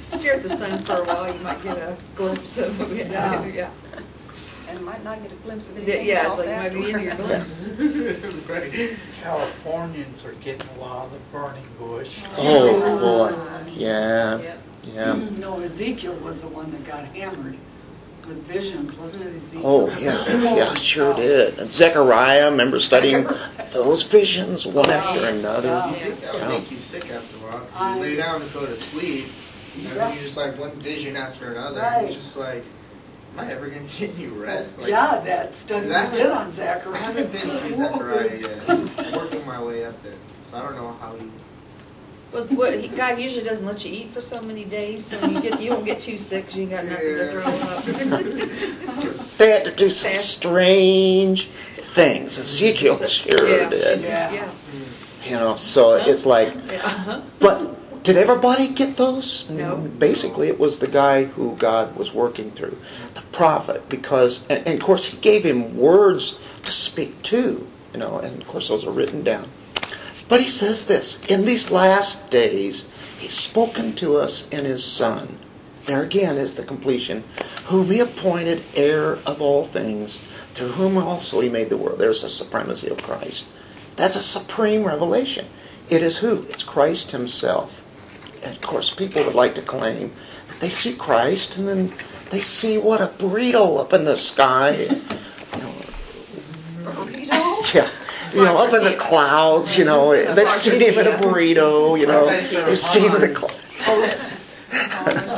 [SPEAKER 4] *laughs*
[SPEAKER 2] Stare at the sun for a while, you might get a glimpse of it.
[SPEAKER 4] Yeah. *laughs*
[SPEAKER 2] Yeah,
[SPEAKER 7] And might not get a glimpse of
[SPEAKER 2] yeah,
[SPEAKER 7] anything
[SPEAKER 2] yeah it's
[SPEAKER 7] else
[SPEAKER 2] like you might be in your
[SPEAKER 7] afterwards.
[SPEAKER 2] glimpse.
[SPEAKER 3] right.
[SPEAKER 5] Californians are getting a lot of the burning bush.
[SPEAKER 1] Oh boy, yeah,
[SPEAKER 7] Yep.
[SPEAKER 1] Yeah. Mm-hmm.
[SPEAKER 4] No, Ezekiel was the one that got hammered with visions, wasn't it Ezekiel?
[SPEAKER 1] Oh yeah, yeah, sure oh. did. And Zechariah, remember studying those visions one oh, after another.
[SPEAKER 4] Yeah.
[SPEAKER 3] That would
[SPEAKER 1] Yeah.
[SPEAKER 3] make you sick after a while. You lay down and go to sleep, and then you just like one vision after another. And
[SPEAKER 4] Right.
[SPEAKER 3] you're just like, am I ever going *laughs* to get any rest? Like,
[SPEAKER 4] Yeah, that study we
[SPEAKER 3] That-
[SPEAKER 4] did on
[SPEAKER 3] Zechariah.
[SPEAKER 4] I
[SPEAKER 3] haven't been through Zechariah yet. *laughs* I'm working my way up there. So I don't know how he.
[SPEAKER 2] Well, what, he- God usually doesn't let you eat for so many days, so you get, you won't get too sick 'cause you got nothing to throw up. *laughs*
[SPEAKER 1] They had to do some strange things. Ezekiel sure
[SPEAKER 2] Yeah.
[SPEAKER 1] did.
[SPEAKER 4] Yeah.
[SPEAKER 2] Yeah,
[SPEAKER 1] You know, so it's like,
[SPEAKER 2] yeah, uh-huh.
[SPEAKER 1] but did everybody get those?
[SPEAKER 2] No.
[SPEAKER 1] Basically, it was the guy who God was working through, the prophet, because, and, and of course, he gave him words to speak to, you know, and of course, those are written down. But he says this In these last days, he's spoken to us in his Son. There again is the completion, whom he appointed heir of all things, through whom also he made the world. There's the supremacy of Christ. That's a supreme revelation. It is who? It's Christ himself. And of course, people would like to claim that they see Christ and then they see what a burrito up in the sky. *laughs* You know,
[SPEAKER 7] Burrito?
[SPEAKER 1] yeah, you know, up in the clouds, you know, they've seen him in a burrito, you know, they've seen him in the clouds.
[SPEAKER 4] Toast.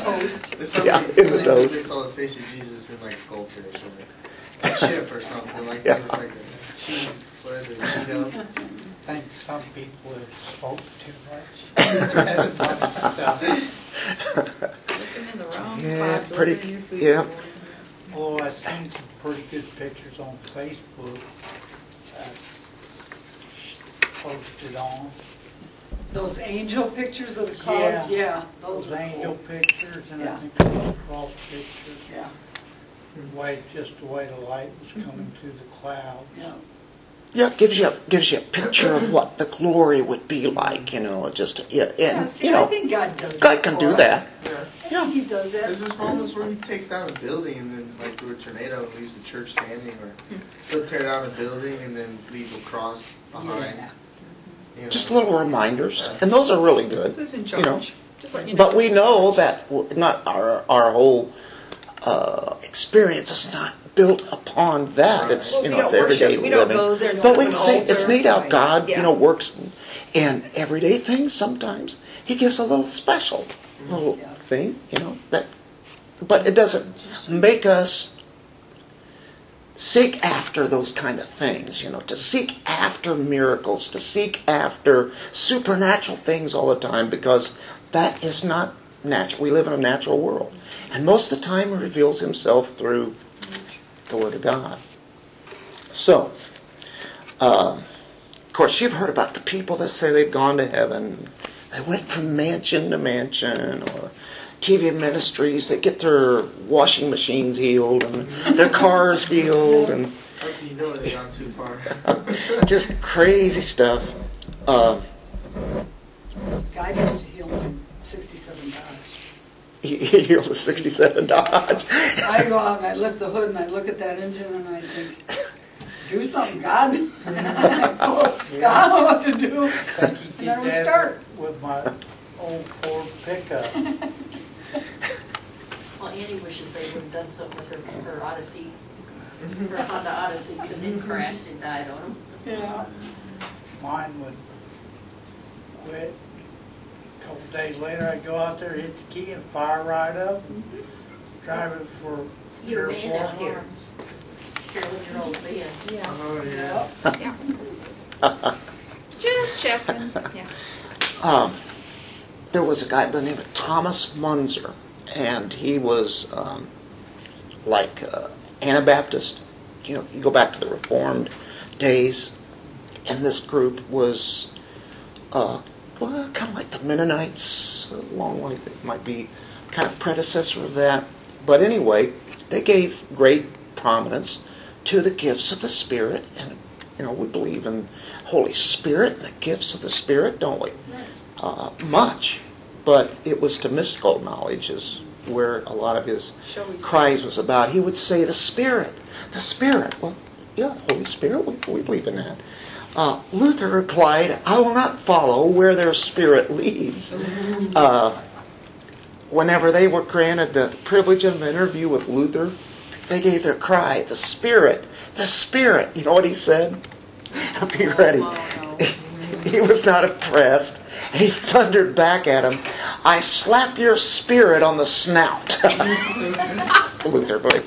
[SPEAKER 4] Toast.
[SPEAKER 1] Yeah, in the
[SPEAKER 3] somebody
[SPEAKER 1] toast.
[SPEAKER 3] They saw the face of Jesus in like goldfish or like a chip or something like
[SPEAKER 1] Yeah.
[SPEAKER 3] It's like a cheese, what is it, Cheeto?
[SPEAKER 5] I think some people have smoked too much. *laughs* That's funny stuff.
[SPEAKER 2] Looking in the wrong
[SPEAKER 1] Yeah,
[SPEAKER 2] spot,
[SPEAKER 1] pretty-
[SPEAKER 2] looking in
[SPEAKER 1] yeah.
[SPEAKER 2] bowl.
[SPEAKER 5] Oh, I've seen some pretty good pictures on Facebook. uh, Posted on.
[SPEAKER 4] Those angel pictures of the clouds,
[SPEAKER 5] Yeah.
[SPEAKER 4] yeah, those
[SPEAKER 5] Those
[SPEAKER 4] were
[SPEAKER 5] angel
[SPEAKER 4] cool.
[SPEAKER 5] pictures and I
[SPEAKER 4] Yeah.
[SPEAKER 5] think those cross pictures.
[SPEAKER 4] Yeah,
[SPEAKER 5] The way, just the way the light was coming through the clouds.
[SPEAKER 4] yeah.
[SPEAKER 1] Yeah, it gives you a, gives you a picture of what the glory would be like, you know, just yeah,
[SPEAKER 4] Yeah,
[SPEAKER 1] and
[SPEAKER 4] see,
[SPEAKER 1] you
[SPEAKER 4] I
[SPEAKER 1] know,
[SPEAKER 4] think God does that.
[SPEAKER 1] Can
[SPEAKER 4] for
[SPEAKER 1] do
[SPEAKER 4] us.
[SPEAKER 1] that.
[SPEAKER 3] Yeah.
[SPEAKER 4] Yeah, He does that.
[SPEAKER 3] There's this moments where he takes down a building and then like through a tornado and leaves the church standing or hmm. he'll tear down a building and then leave a cross behind.
[SPEAKER 4] Yeah.
[SPEAKER 1] Just little reminders, and those are really good.
[SPEAKER 2] Who's in
[SPEAKER 1] You know.
[SPEAKER 2] Just let you know.
[SPEAKER 1] but we know that w- not our our whole uh, experience is not built upon that. It's
[SPEAKER 2] Well,
[SPEAKER 1] you
[SPEAKER 2] we
[SPEAKER 1] know it's
[SPEAKER 2] don't
[SPEAKER 1] everyday
[SPEAKER 2] worship. We don't
[SPEAKER 1] living.
[SPEAKER 2] go there and
[SPEAKER 1] but we
[SPEAKER 2] an
[SPEAKER 1] see it's
[SPEAKER 2] altar.
[SPEAKER 1] neat how God you
[SPEAKER 2] Yeah.
[SPEAKER 1] know works in everyday things. Sometimes He gives a little special little
[SPEAKER 4] Yeah.
[SPEAKER 1] thing, you know that. But it doesn't make us seek after those kind of things, you know, to seek after miracles, to seek after supernatural things all the time because that is not natural. We live in a natural world. And most of the time he reveals himself through the Word of God. So, uh, of course, you've heard about the people that say they've gone to heaven. They went from mansion to mansion, or TV ministries that get their washing machines healed and their cars healed, and
[SPEAKER 3] you know they've too far?
[SPEAKER 1] just crazy stuff. Uh,
[SPEAKER 4] God used to heal me 67 Dodge. *laughs*
[SPEAKER 1] he he healed a 67 Dodge.
[SPEAKER 4] I go out and I lift the hood and I look at that engine and I think, do something, God. *laughs* God, I don't know what to do.
[SPEAKER 5] I think he
[SPEAKER 4] And then we start.
[SPEAKER 5] with my old Ford pickup. *laughs*
[SPEAKER 6] Well, Annie wishes they would have done something with her, her Odyssey, her *laughs* Honda Odyssey, because it crashed and died on them.
[SPEAKER 4] Yeah.
[SPEAKER 5] Mine would quit. A Couple days later, I'd go out there, hit the key and fire right up. Drive it for three
[SPEAKER 6] Your
[SPEAKER 5] or
[SPEAKER 6] van
[SPEAKER 5] four
[SPEAKER 6] out here,
[SPEAKER 5] months.
[SPEAKER 6] Carolyn-year-old van.
[SPEAKER 2] Yeah.
[SPEAKER 3] Oh yeah.
[SPEAKER 2] Yeah. *laughs* Just checking. Yeah.
[SPEAKER 1] um, there was a guy by the name of Thomas Munzer, and he was um, like uh, Anabaptist. You know, you go back to the Reformed days, and this group was uh, well, kind of like the Mennonites, long way that might be kind of predecessor of that. But anyway, they gave great prominence to the gifts of the Spirit, and you know we believe in Holy Spirit and the gifts of the Spirit, don't we? Uh, much, but it was to mystical knowledge is where a lot of his cries was about. He would say the Spirit, the Spirit. Well, yeah, Holy Spirit, we, we believe in that. Uh, Luther replied, I will not follow where their spirit leads. Uh, whenever they were granted the privilege of an interview with Luther, they gave their cry, the Spirit, the Spirit. You know what he said? *laughs* Be ready. *laughs* He was not impressed. He thundered back at him, I slap your spirit on the snout. *laughs* Luther, but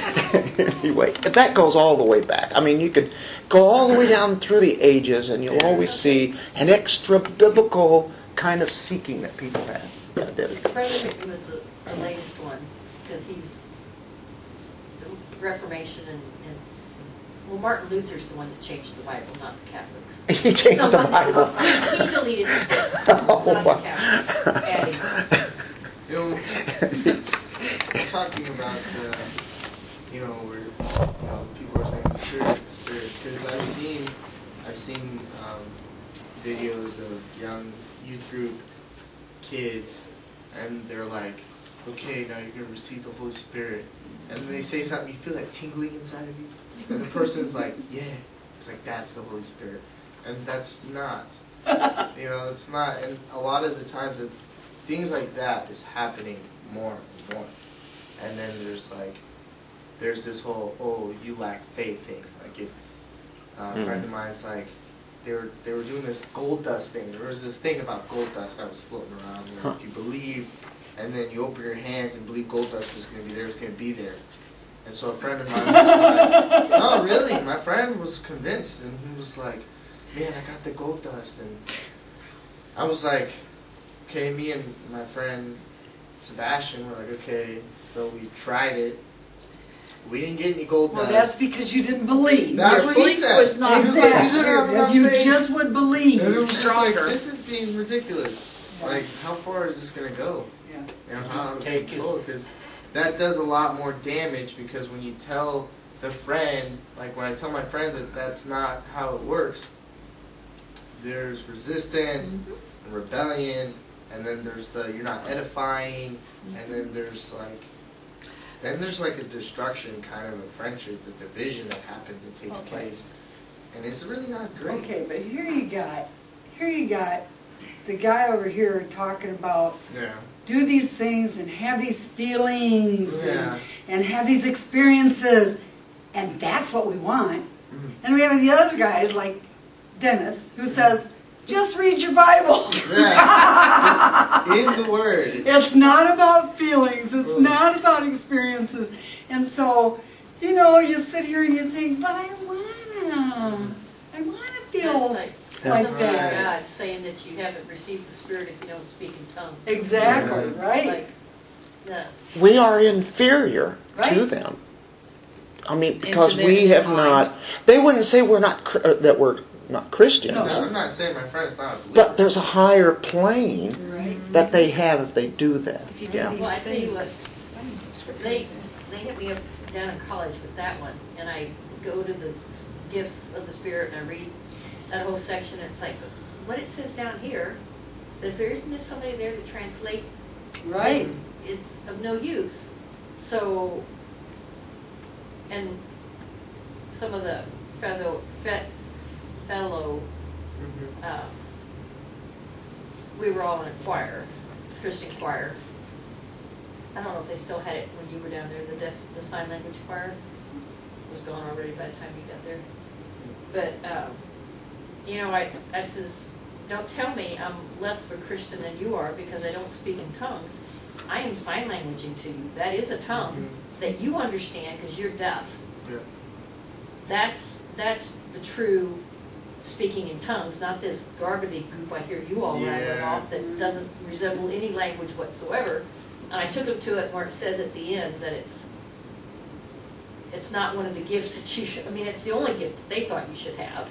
[SPEAKER 1] *laughs* anyway, that goes all the way back. I mean, you could go all the way down through the ages, and you'll always see an extra biblical kind of seeking that people have. Yeah, Debbie.
[SPEAKER 6] Brother Whitney was the, the latest one, because he's the Reformation and, and, well, Martin Luther's the one that changed the Bible, not the Catholics. *laughs*
[SPEAKER 1] He changed the Bible. *laughs*
[SPEAKER 6] He deleted it,
[SPEAKER 1] Oh, *laughs*
[SPEAKER 6] not the
[SPEAKER 1] wow.
[SPEAKER 6] Catholics.
[SPEAKER 3] You know, talking about, uh, you know, where you know, people are saying spirit, spirit. Because I've seen, I've seen um, videos of young youth group kids, and they're like, "Okay, now you're gonna receive the Holy Spirit," and then they say something, you feel that tingling inside of you, and *laughs* the person's like, "Yeah," it's like that's the Holy Spirit, and that's not. *laughs* You know, it's not, and a lot of the times, it, things like that is happening more and more. And then there's like, there's this whole, oh, you lack faith thing. Like if, Uh,
[SPEAKER 1] Mhm.
[SPEAKER 3] A friend of mine's like, they were they were doing this gold dust thing. There was this thing about gold dust that was floating around. Where
[SPEAKER 1] Huh.
[SPEAKER 3] If you believe, and then you open your hands and believe gold dust was going to be there, it's going to be there. And so a friend of mine, *laughs* was like, no, really, my friend was convinced, and he was like, man, I got the gold dust, and I was like, okay, me and my friend Sebastian were like, okay, so we tried it. We didn't get any gold
[SPEAKER 4] Well,
[SPEAKER 3] dust.
[SPEAKER 4] that's because you didn't believe.
[SPEAKER 3] That's
[SPEAKER 2] Your
[SPEAKER 3] what he
[SPEAKER 2] belief
[SPEAKER 3] said.
[SPEAKER 2] was not
[SPEAKER 3] He was like, you
[SPEAKER 4] Exactly.
[SPEAKER 3] didn't have enough
[SPEAKER 4] If you
[SPEAKER 3] faith.
[SPEAKER 4] just would believe.
[SPEAKER 3] And it was just like,
[SPEAKER 2] stronger.
[SPEAKER 3] this is being ridiculous. Like, how far is this going to go?
[SPEAKER 4] Yeah.
[SPEAKER 3] You know, how out of
[SPEAKER 5] Take it.
[SPEAKER 3] control? Because that does a lot more damage because when you tell the friend, like when I tell my friend that that's not how it works, there's resistance mm-hmm. and rebellion, and then there's the you're not edifying, and then mm-hmm. there's like, then there's like a destruction kind of a friendship, the division that happens and takes
[SPEAKER 4] Okay.
[SPEAKER 3] place. And it's really not great.
[SPEAKER 4] Okay, but here you got, here you got the guy over here talking about
[SPEAKER 3] Yeah.
[SPEAKER 4] Do these things and have these feelings
[SPEAKER 3] Yeah.
[SPEAKER 4] and, and have these experiences, and that's what we want.
[SPEAKER 3] Mhm.
[SPEAKER 4] And we have the other guys like Dennis who says, just read your Bible.
[SPEAKER 3] Yeah. It's in the Word.
[SPEAKER 4] It's not about feelings. It's
[SPEAKER 3] Mm.
[SPEAKER 4] not about experiences. And so, you know, you sit here and you think, but I wanna, I wanna feel
[SPEAKER 6] like
[SPEAKER 4] like
[SPEAKER 6] somebody of
[SPEAKER 4] that.
[SPEAKER 6] God saying that you haven't received the Spirit if you don't speak in tongues.
[SPEAKER 4] Exactly,
[SPEAKER 3] Yeah.
[SPEAKER 4] right?
[SPEAKER 6] Like, no.
[SPEAKER 1] We are inferior to
[SPEAKER 4] Right.
[SPEAKER 1] them. I mean, because
[SPEAKER 2] their
[SPEAKER 1] we have
[SPEAKER 2] mind.
[SPEAKER 1] not. They wouldn't say we're not cr- uh, that we're not Christians,
[SPEAKER 4] No.
[SPEAKER 3] I'm not saying my friend's not a believer.
[SPEAKER 1] but there's a higher plane
[SPEAKER 4] Right.
[SPEAKER 1] that they have if they do that.
[SPEAKER 2] If you
[SPEAKER 1] Yeah.
[SPEAKER 6] Well, I tell you what, They, they hit me up down in college with that one, and I go to the gifts of the Spirit and I read that whole section. It's like, what it says down here, that if there isn't somebody there to translate,
[SPEAKER 4] Right.
[SPEAKER 6] it's of no use. So, and some of the fellow, fe, fellow, um, we were all in a choir, Christian choir. I don't know if they still had it when you were down there, the deaf, the sign language choir was gone already by the time you got there. But, um, you know, I, I says, don't tell me I'm less of a Christian than you are because I don't speak in tongues. I am sign languaging to you. That is a tongue mm-hmm. that you understand because you're deaf.
[SPEAKER 3] Yeah.
[SPEAKER 6] That's, that's the true speaking in tongues, not this garbage goop I hear you all rattling
[SPEAKER 3] Yeah.
[SPEAKER 6] off that mm-hmm. doesn't resemble any language whatsoever. And I took them to it where it says at the end that it's, it's not one of the gifts that you should, I mean, it's the only gift that they thought you should have.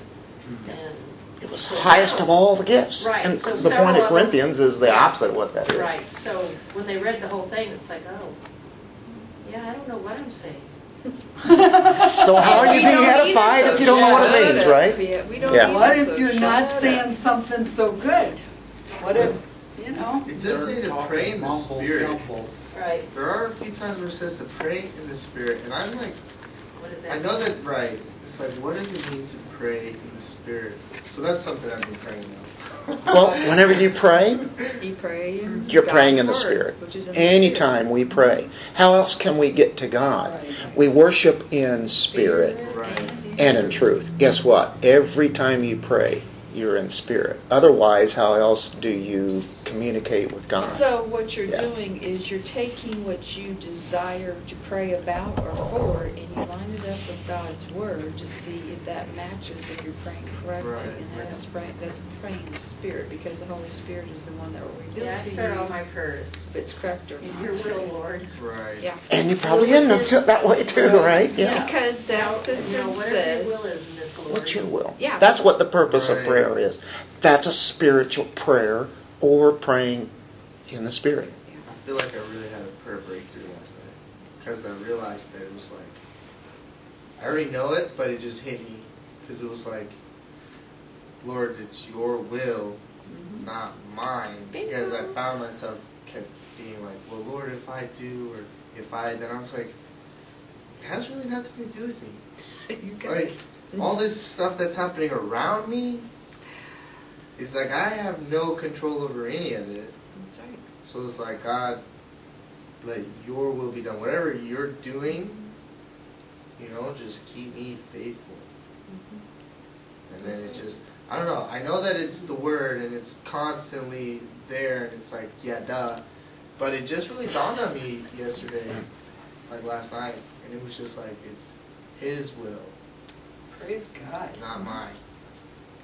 [SPEAKER 6] And,
[SPEAKER 1] It was highest of all the gifts.
[SPEAKER 6] Right,
[SPEAKER 1] And
[SPEAKER 6] so
[SPEAKER 1] the
[SPEAKER 6] several
[SPEAKER 1] point
[SPEAKER 6] of
[SPEAKER 1] of
[SPEAKER 6] them-
[SPEAKER 1] Corinthians is the opposite of what that is.
[SPEAKER 6] right, so when they read the whole thing, it's like, oh, yeah, I don't know what I'm saying. *laughs*
[SPEAKER 1] So how are you
[SPEAKER 2] We
[SPEAKER 1] being
[SPEAKER 2] don't
[SPEAKER 1] edified
[SPEAKER 2] either,
[SPEAKER 1] if you don't know what it means, right?
[SPEAKER 2] up. Yeah, We don't
[SPEAKER 1] Yeah.
[SPEAKER 2] either,
[SPEAKER 4] What
[SPEAKER 2] so
[SPEAKER 4] if you're not
[SPEAKER 2] up.
[SPEAKER 4] saying something so good? What if, you know?
[SPEAKER 3] It does say to pray in the Spirit.
[SPEAKER 5] jumble.
[SPEAKER 6] Right,
[SPEAKER 3] There are a few times where it says to pray in the Spirit, and I'm like,
[SPEAKER 6] what is that?
[SPEAKER 3] I know that, right. It's like, what does it mean to pray in the Spirit? So that's something I've been praying now.
[SPEAKER 1] Well, whenever you pray, *laughs*
[SPEAKER 2] You pray in
[SPEAKER 1] you're
[SPEAKER 2] God's
[SPEAKER 1] praying in the
[SPEAKER 2] word,
[SPEAKER 1] Spirit.
[SPEAKER 2] which is the
[SPEAKER 1] Anytime
[SPEAKER 2] Spirit.
[SPEAKER 1] we pray. How else can we get to God?
[SPEAKER 4] Right.
[SPEAKER 1] We worship in spirit
[SPEAKER 3] Right.
[SPEAKER 1] and in truth. Guess what? Every time you pray, you're in spirit. Otherwise, how else do you communicate with God?
[SPEAKER 2] So what you're
[SPEAKER 1] Yeah.
[SPEAKER 2] doing is you're taking what you desire to pray about or for, and you line it up with God's word to see if that matches if you're praying correctly,
[SPEAKER 3] Right,
[SPEAKER 2] and that's praying that's praying in Spirit because the Holy Spirit is the one that will reveal
[SPEAKER 6] Yeah,
[SPEAKER 2] to
[SPEAKER 6] I start all
[SPEAKER 2] you
[SPEAKER 6] my prayers.
[SPEAKER 2] if it's correct or
[SPEAKER 6] In
[SPEAKER 2] not.
[SPEAKER 6] your will, Lord.
[SPEAKER 3] Right.
[SPEAKER 2] Yeah.
[SPEAKER 1] And you probably end up to- that way too, right? Yeah.
[SPEAKER 2] Because that's
[SPEAKER 6] You know, whatever
[SPEAKER 2] says.
[SPEAKER 6] your will is in Lord.
[SPEAKER 1] What's your will?
[SPEAKER 2] Yeah.
[SPEAKER 1] That's what the purpose of
[SPEAKER 3] Right.
[SPEAKER 1] Prayer is. That's a spiritual prayer or praying in the Spirit.
[SPEAKER 3] I feel like I really had a prayer breakthrough last night because I realized that it was like I already know it, but it just hit me because it was like, Lord, it's Your will, not mine. Because I found myself kept being like, well, Lord, if I do or if I, then I was like, it has really nothing to do with me. *laughs*
[SPEAKER 2] You
[SPEAKER 3] Like all this stuff that's happening around me. It's like I have no control over any of it.
[SPEAKER 2] That's right.
[SPEAKER 3] So it's like, God, let your will be done. Whatever you're doing, you know, just keep me faithful. Mm-hmm. And then it just, I don't know. I know that it's the word and it's constantly there, and it's like, yeah, duh. But it just really dawned on me yesterday, like last night, and it was just like, it's His will,
[SPEAKER 4] Praise God.
[SPEAKER 3] not mine.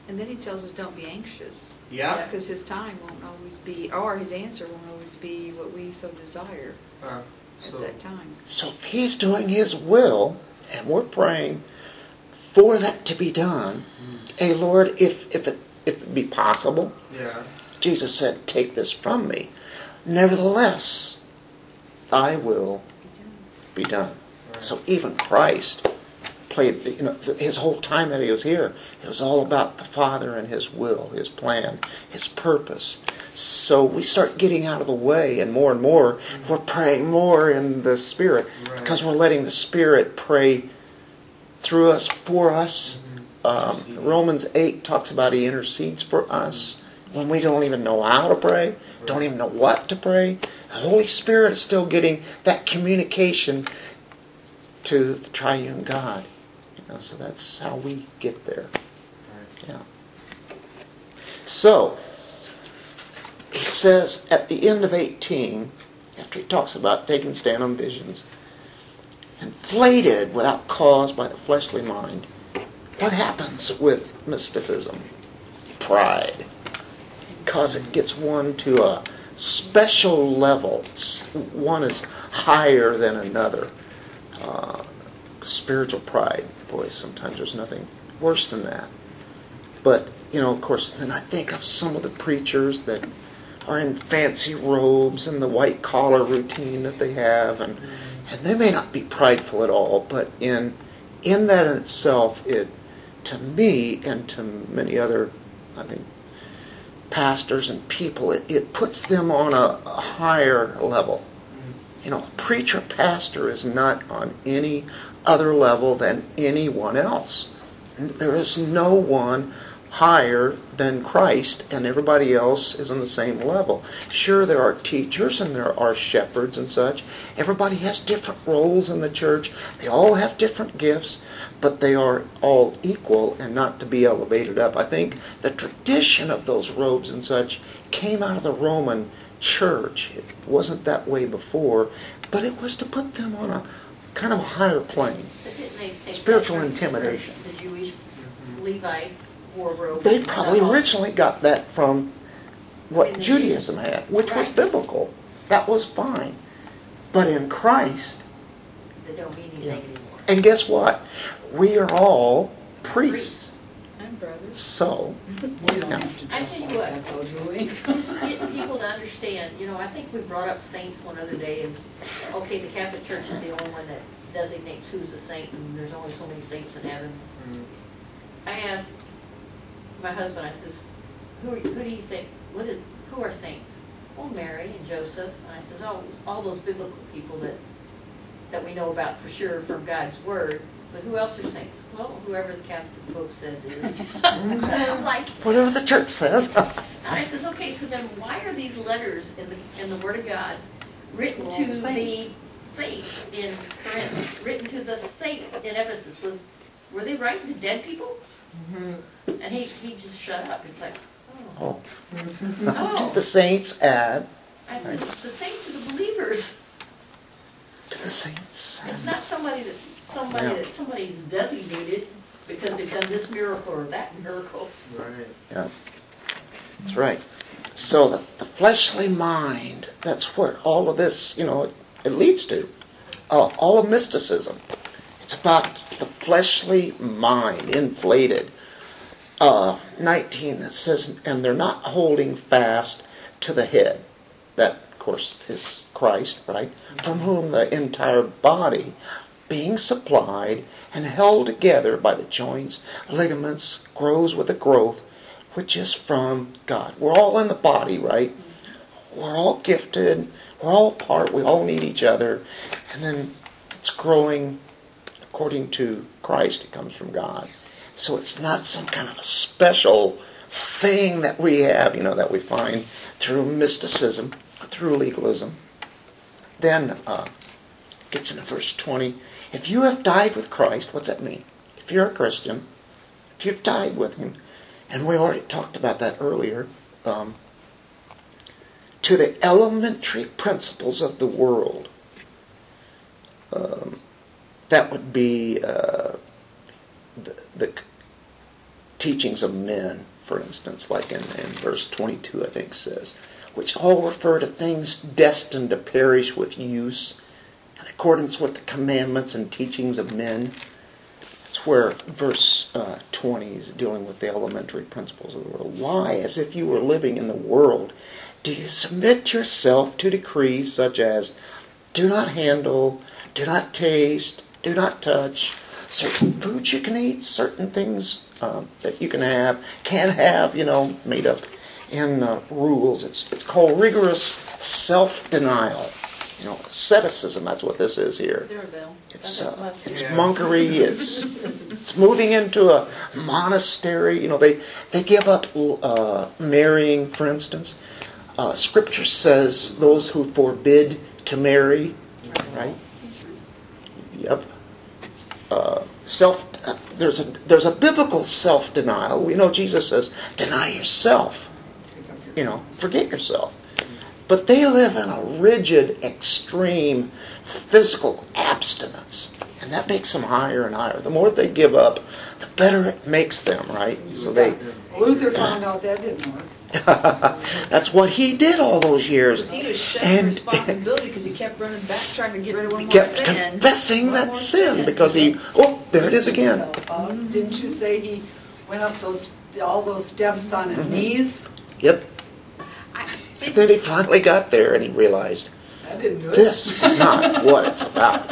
[SPEAKER 2] And then he tells us don't be anxious.
[SPEAKER 3] Yeah.
[SPEAKER 2] Because his time won't always be, or his answer won't always be what we so desire
[SPEAKER 3] Uh,
[SPEAKER 2] at that time.
[SPEAKER 1] So if he's doing his will, and we're praying for that to be done, hey Lord, if if it if it be possible,
[SPEAKER 3] yeah.
[SPEAKER 1] Jesus said, take this from me. Nevertheless, thy will be done.
[SPEAKER 3] Right.
[SPEAKER 1] So even Christ played, you know, his whole time that he was here, it was all about the Father and his will, his plan, his purpose. So we start getting out of the way, and more and more, we're praying more in the Spirit
[SPEAKER 3] Right.
[SPEAKER 1] because we're letting the Spirit pray through us, for us. Um, Romans 8 talks about he intercedes for us when we don't even know how to pray, don't even know what to pray. The Holy Spirit is still getting that communication to the triune God. So that's how we get there. Yeah. So, he says at the end of 18, after he talks about taking stand on visions, inflated without cause by the fleshly mind, what happens with mysticism? Pride. Because it gets one to a special level. One is higher than another. Uh, spiritual pride. Boy, sometimes there's nothing worse than that. But, you know, of course, then I think of some of the preachers that are in fancy robes and the white collar routine that they have, and and they may not be prideful at all, but in in that in itself, it to me and to many other, I mean pastors and people, it, it puts them on a, a higher level. Mm-hmm. You know, a preacher pastor is not on any other level than anyone else. There is no one higher than Christ, and everybody else is on the same level. Sure, there are teachers and there are shepherds and such. Everybody has different roles in the church. They all have different gifts, but they are all equal and not to be elevated up. I think the tradition of those robes and such came out of the Roman church. It wasn't that way before, but it was to put them on a kind of a higher plane.
[SPEAKER 6] But didn't they take that
[SPEAKER 1] Spiritual intimidation.
[SPEAKER 6] The Jewish Levites wore robes.
[SPEAKER 1] They probably originally got that from what Judaism had, which was biblical. That was fine. But in Christ,
[SPEAKER 6] They don't mean
[SPEAKER 1] Yeah.
[SPEAKER 6] anything anymore.
[SPEAKER 1] and guess what? We are all priests.
[SPEAKER 2] Brothers.
[SPEAKER 1] So,
[SPEAKER 4] We don't
[SPEAKER 1] Yeah.
[SPEAKER 4] have to
[SPEAKER 6] I
[SPEAKER 4] dress
[SPEAKER 6] tell
[SPEAKER 4] like
[SPEAKER 6] what.
[SPEAKER 4] that though, do we?
[SPEAKER 6] Just getting people to understand, you know, I think we brought up saints one other day is, okay, the Catholic Church is the only one that designates who's a saint and there's only so many saints in heaven.
[SPEAKER 3] Mm.
[SPEAKER 6] I asked my husband, I says, who, are- who do you think, what is, who are saints? Well, Mary and Joseph. And I says, oh, all those biblical people that, that we know about for sure from God's Word. But who else are saints? Well, whoever the Catholic Pope says is. I'm *laughs* like,
[SPEAKER 1] whatever the church says.
[SPEAKER 6] and I says, okay, so then why are these letters in the, in the Word of God written
[SPEAKER 4] Well,
[SPEAKER 6] to the
[SPEAKER 4] saints.
[SPEAKER 6] saints in Corinth, written to the saints in Ephesus? Was, were they writing to dead people? Mm-hmm. And he, he just shut up. It's like, oh.
[SPEAKER 1] oh. oh.
[SPEAKER 6] the
[SPEAKER 1] saints add
[SPEAKER 6] I said, the saints are the believers.
[SPEAKER 1] to the saints.
[SPEAKER 6] It's not somebody that's, somebody
[SPEAKER 1] Yeah.
[SPEAKER 6] that somebody's designated because they've done this miracle or that miracle.
[SPEAKER 3] Right.
[SPEAKER 1] Yeah, that's right. So the, the fleshly mind, that's where all of this, you know, it, it leads to. Uh, all of mysticism. It's about the fleshly mind, inflated. Uh, 19, that says, and they're not holding fast to the head. That, of course, is Christ, right? From whom the entire body, being supplied and held together by the joints, ligaments, grows with the growth which is from God. We're all in the body, right? We're all gifted. We're all part. We all need each other. And then it's growing according to Christ. It comes from God. So it's not some kind of a special thing that we have, you know, that we find through mysticism, through legalism. Then uh, gets into verse 20. If you have died with Christ, what's that mean? If you're a Christian, if you've died with him, and we already talked about that earlier, um, to the elementary principles of the world. Um, that would be uh, the, the teachings of men, for instance, like in, in verse 22, I think says, which all refer to things destined to perish with use accordance with the commandments and teachings of men. That's where verse uh, 20 is dealing with the elementary principles of the world. Why, as if you were living in the world, do you submit yourself to decrees such as do not handle, do not taste, do not touch, certain foods you can eat, certain things um, that you can have, can't have, you know, made up in uh, rules. It's, it's called rigorous self-denial. You know, asceticism, that's what this is here. It's uh, it's monkery. It's *laughs* it's moving into a monastery. You know, they they give up uh, marrying, for instance. Uh, scripture says those who forbid to marry, right? Yep. Uh, self. Uh, there's a there's a biblical self denial. We know Jesus says, "Deny yourself." You know, forget yourself. But they live in a rigid, extreme physical abstinence. And that makes them higher and higher. The more they give up, the better it makes them, right? So they
[SPEAKER 4] Luther found out that didn't work. *laughs*
[SPEAKER 1] that's what he did all those years.
[SPEAKER 2] He was shunning
[SPEAKER 1] And *laughs*
[SPEAKER 2] responsibility because he kept running back trying to get rid of one more
[SPEAKER 1] kept
[SPEAKER 2] sin.
[SPEAKER 1] confessing
[SPEAKER 2] One
[SPEAKER 1] that
[SPEAKER 2] more
[SPEAKER 1] sin because he oh, there it is again.
[SPEAKER 4] So, uh, Didn't you say he went up those, all those steps on
[SPEAKER 1] Mm-hmm.
[SPEAKER 4] his knees?
[SPEAKER 1] Yep.
[SPEAKER 2] I, did,
[SPEAKER 1] Then he finally got there and he realized
[SPEAKER 4] That didn't do it.
[SPEAKER 1] this is not *laughs* what it's about.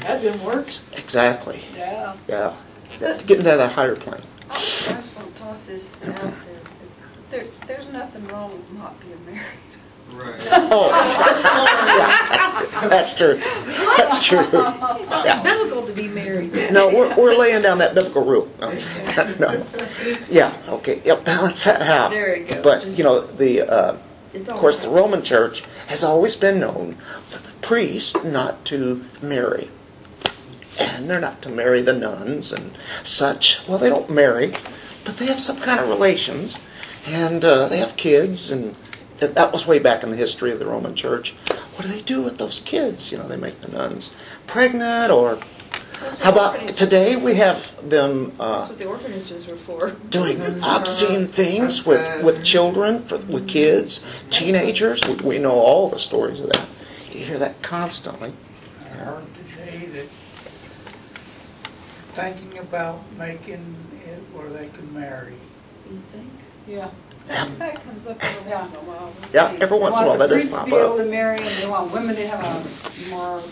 [SPEAKER 4] That didn't work.
[SPEAKER 1] Exactly.
[SPEAKER 4] Yeah.
[SPEAKER 1] Yeah. That, getting to that higher plane.
[SPEAKER 7] I just want to toss this out there. There, there's nothing wrong with not being married.
[SPEAKER 3] Right. *laughs*
[SPEAKER 1] Oh, yeah, that's, that's true. That's true. Yeah.
[SPEAKER 2] biblical to be married.
[SPEAKER 1] No, we're, we're laying down that biblical rule. *laughs* No. no. Yeah, okay. Yeah, balance that out.
[SPEAKER 2] There you go.
[SPEAKER 1] But, you know, the, uh,
[SPEAKER 2] It's
[SPEAKER 1] of course, the. Roman church has always been known for the priest not to marry. And they're not to marry the nuns and such. Well, they don't marry, but they have some kind of relations. And uh, they have kids, and that was way back in the history of the Roman church. What do they do with those kids? You know, they make the nuns pregnant, or how about today we have them uh,
[SPEAKER 2] That's what the orphanages were for.
[SPEAKER 1] doing *laughs* obscene things with, with children, for, with kids, teenagers. We, we know all the stories of that. You hear that constantly.
[SPEAKER 5] I heard today that thinking about making it where they can marry.
[SPEAKER 2] You think?
[SPEAKER 4] Yeah.
[SPEAKER 7] That, that comes up every once in a while.
[SPEAKER 1] Yeah,
[SPEAKER 7] see.
[SPEAKER 1] every once in a while
[SPEAKER 4] They want the priests to be able
[SPEAKER 1] up.
[SPEAKER 4] to marry, and they want women to have a more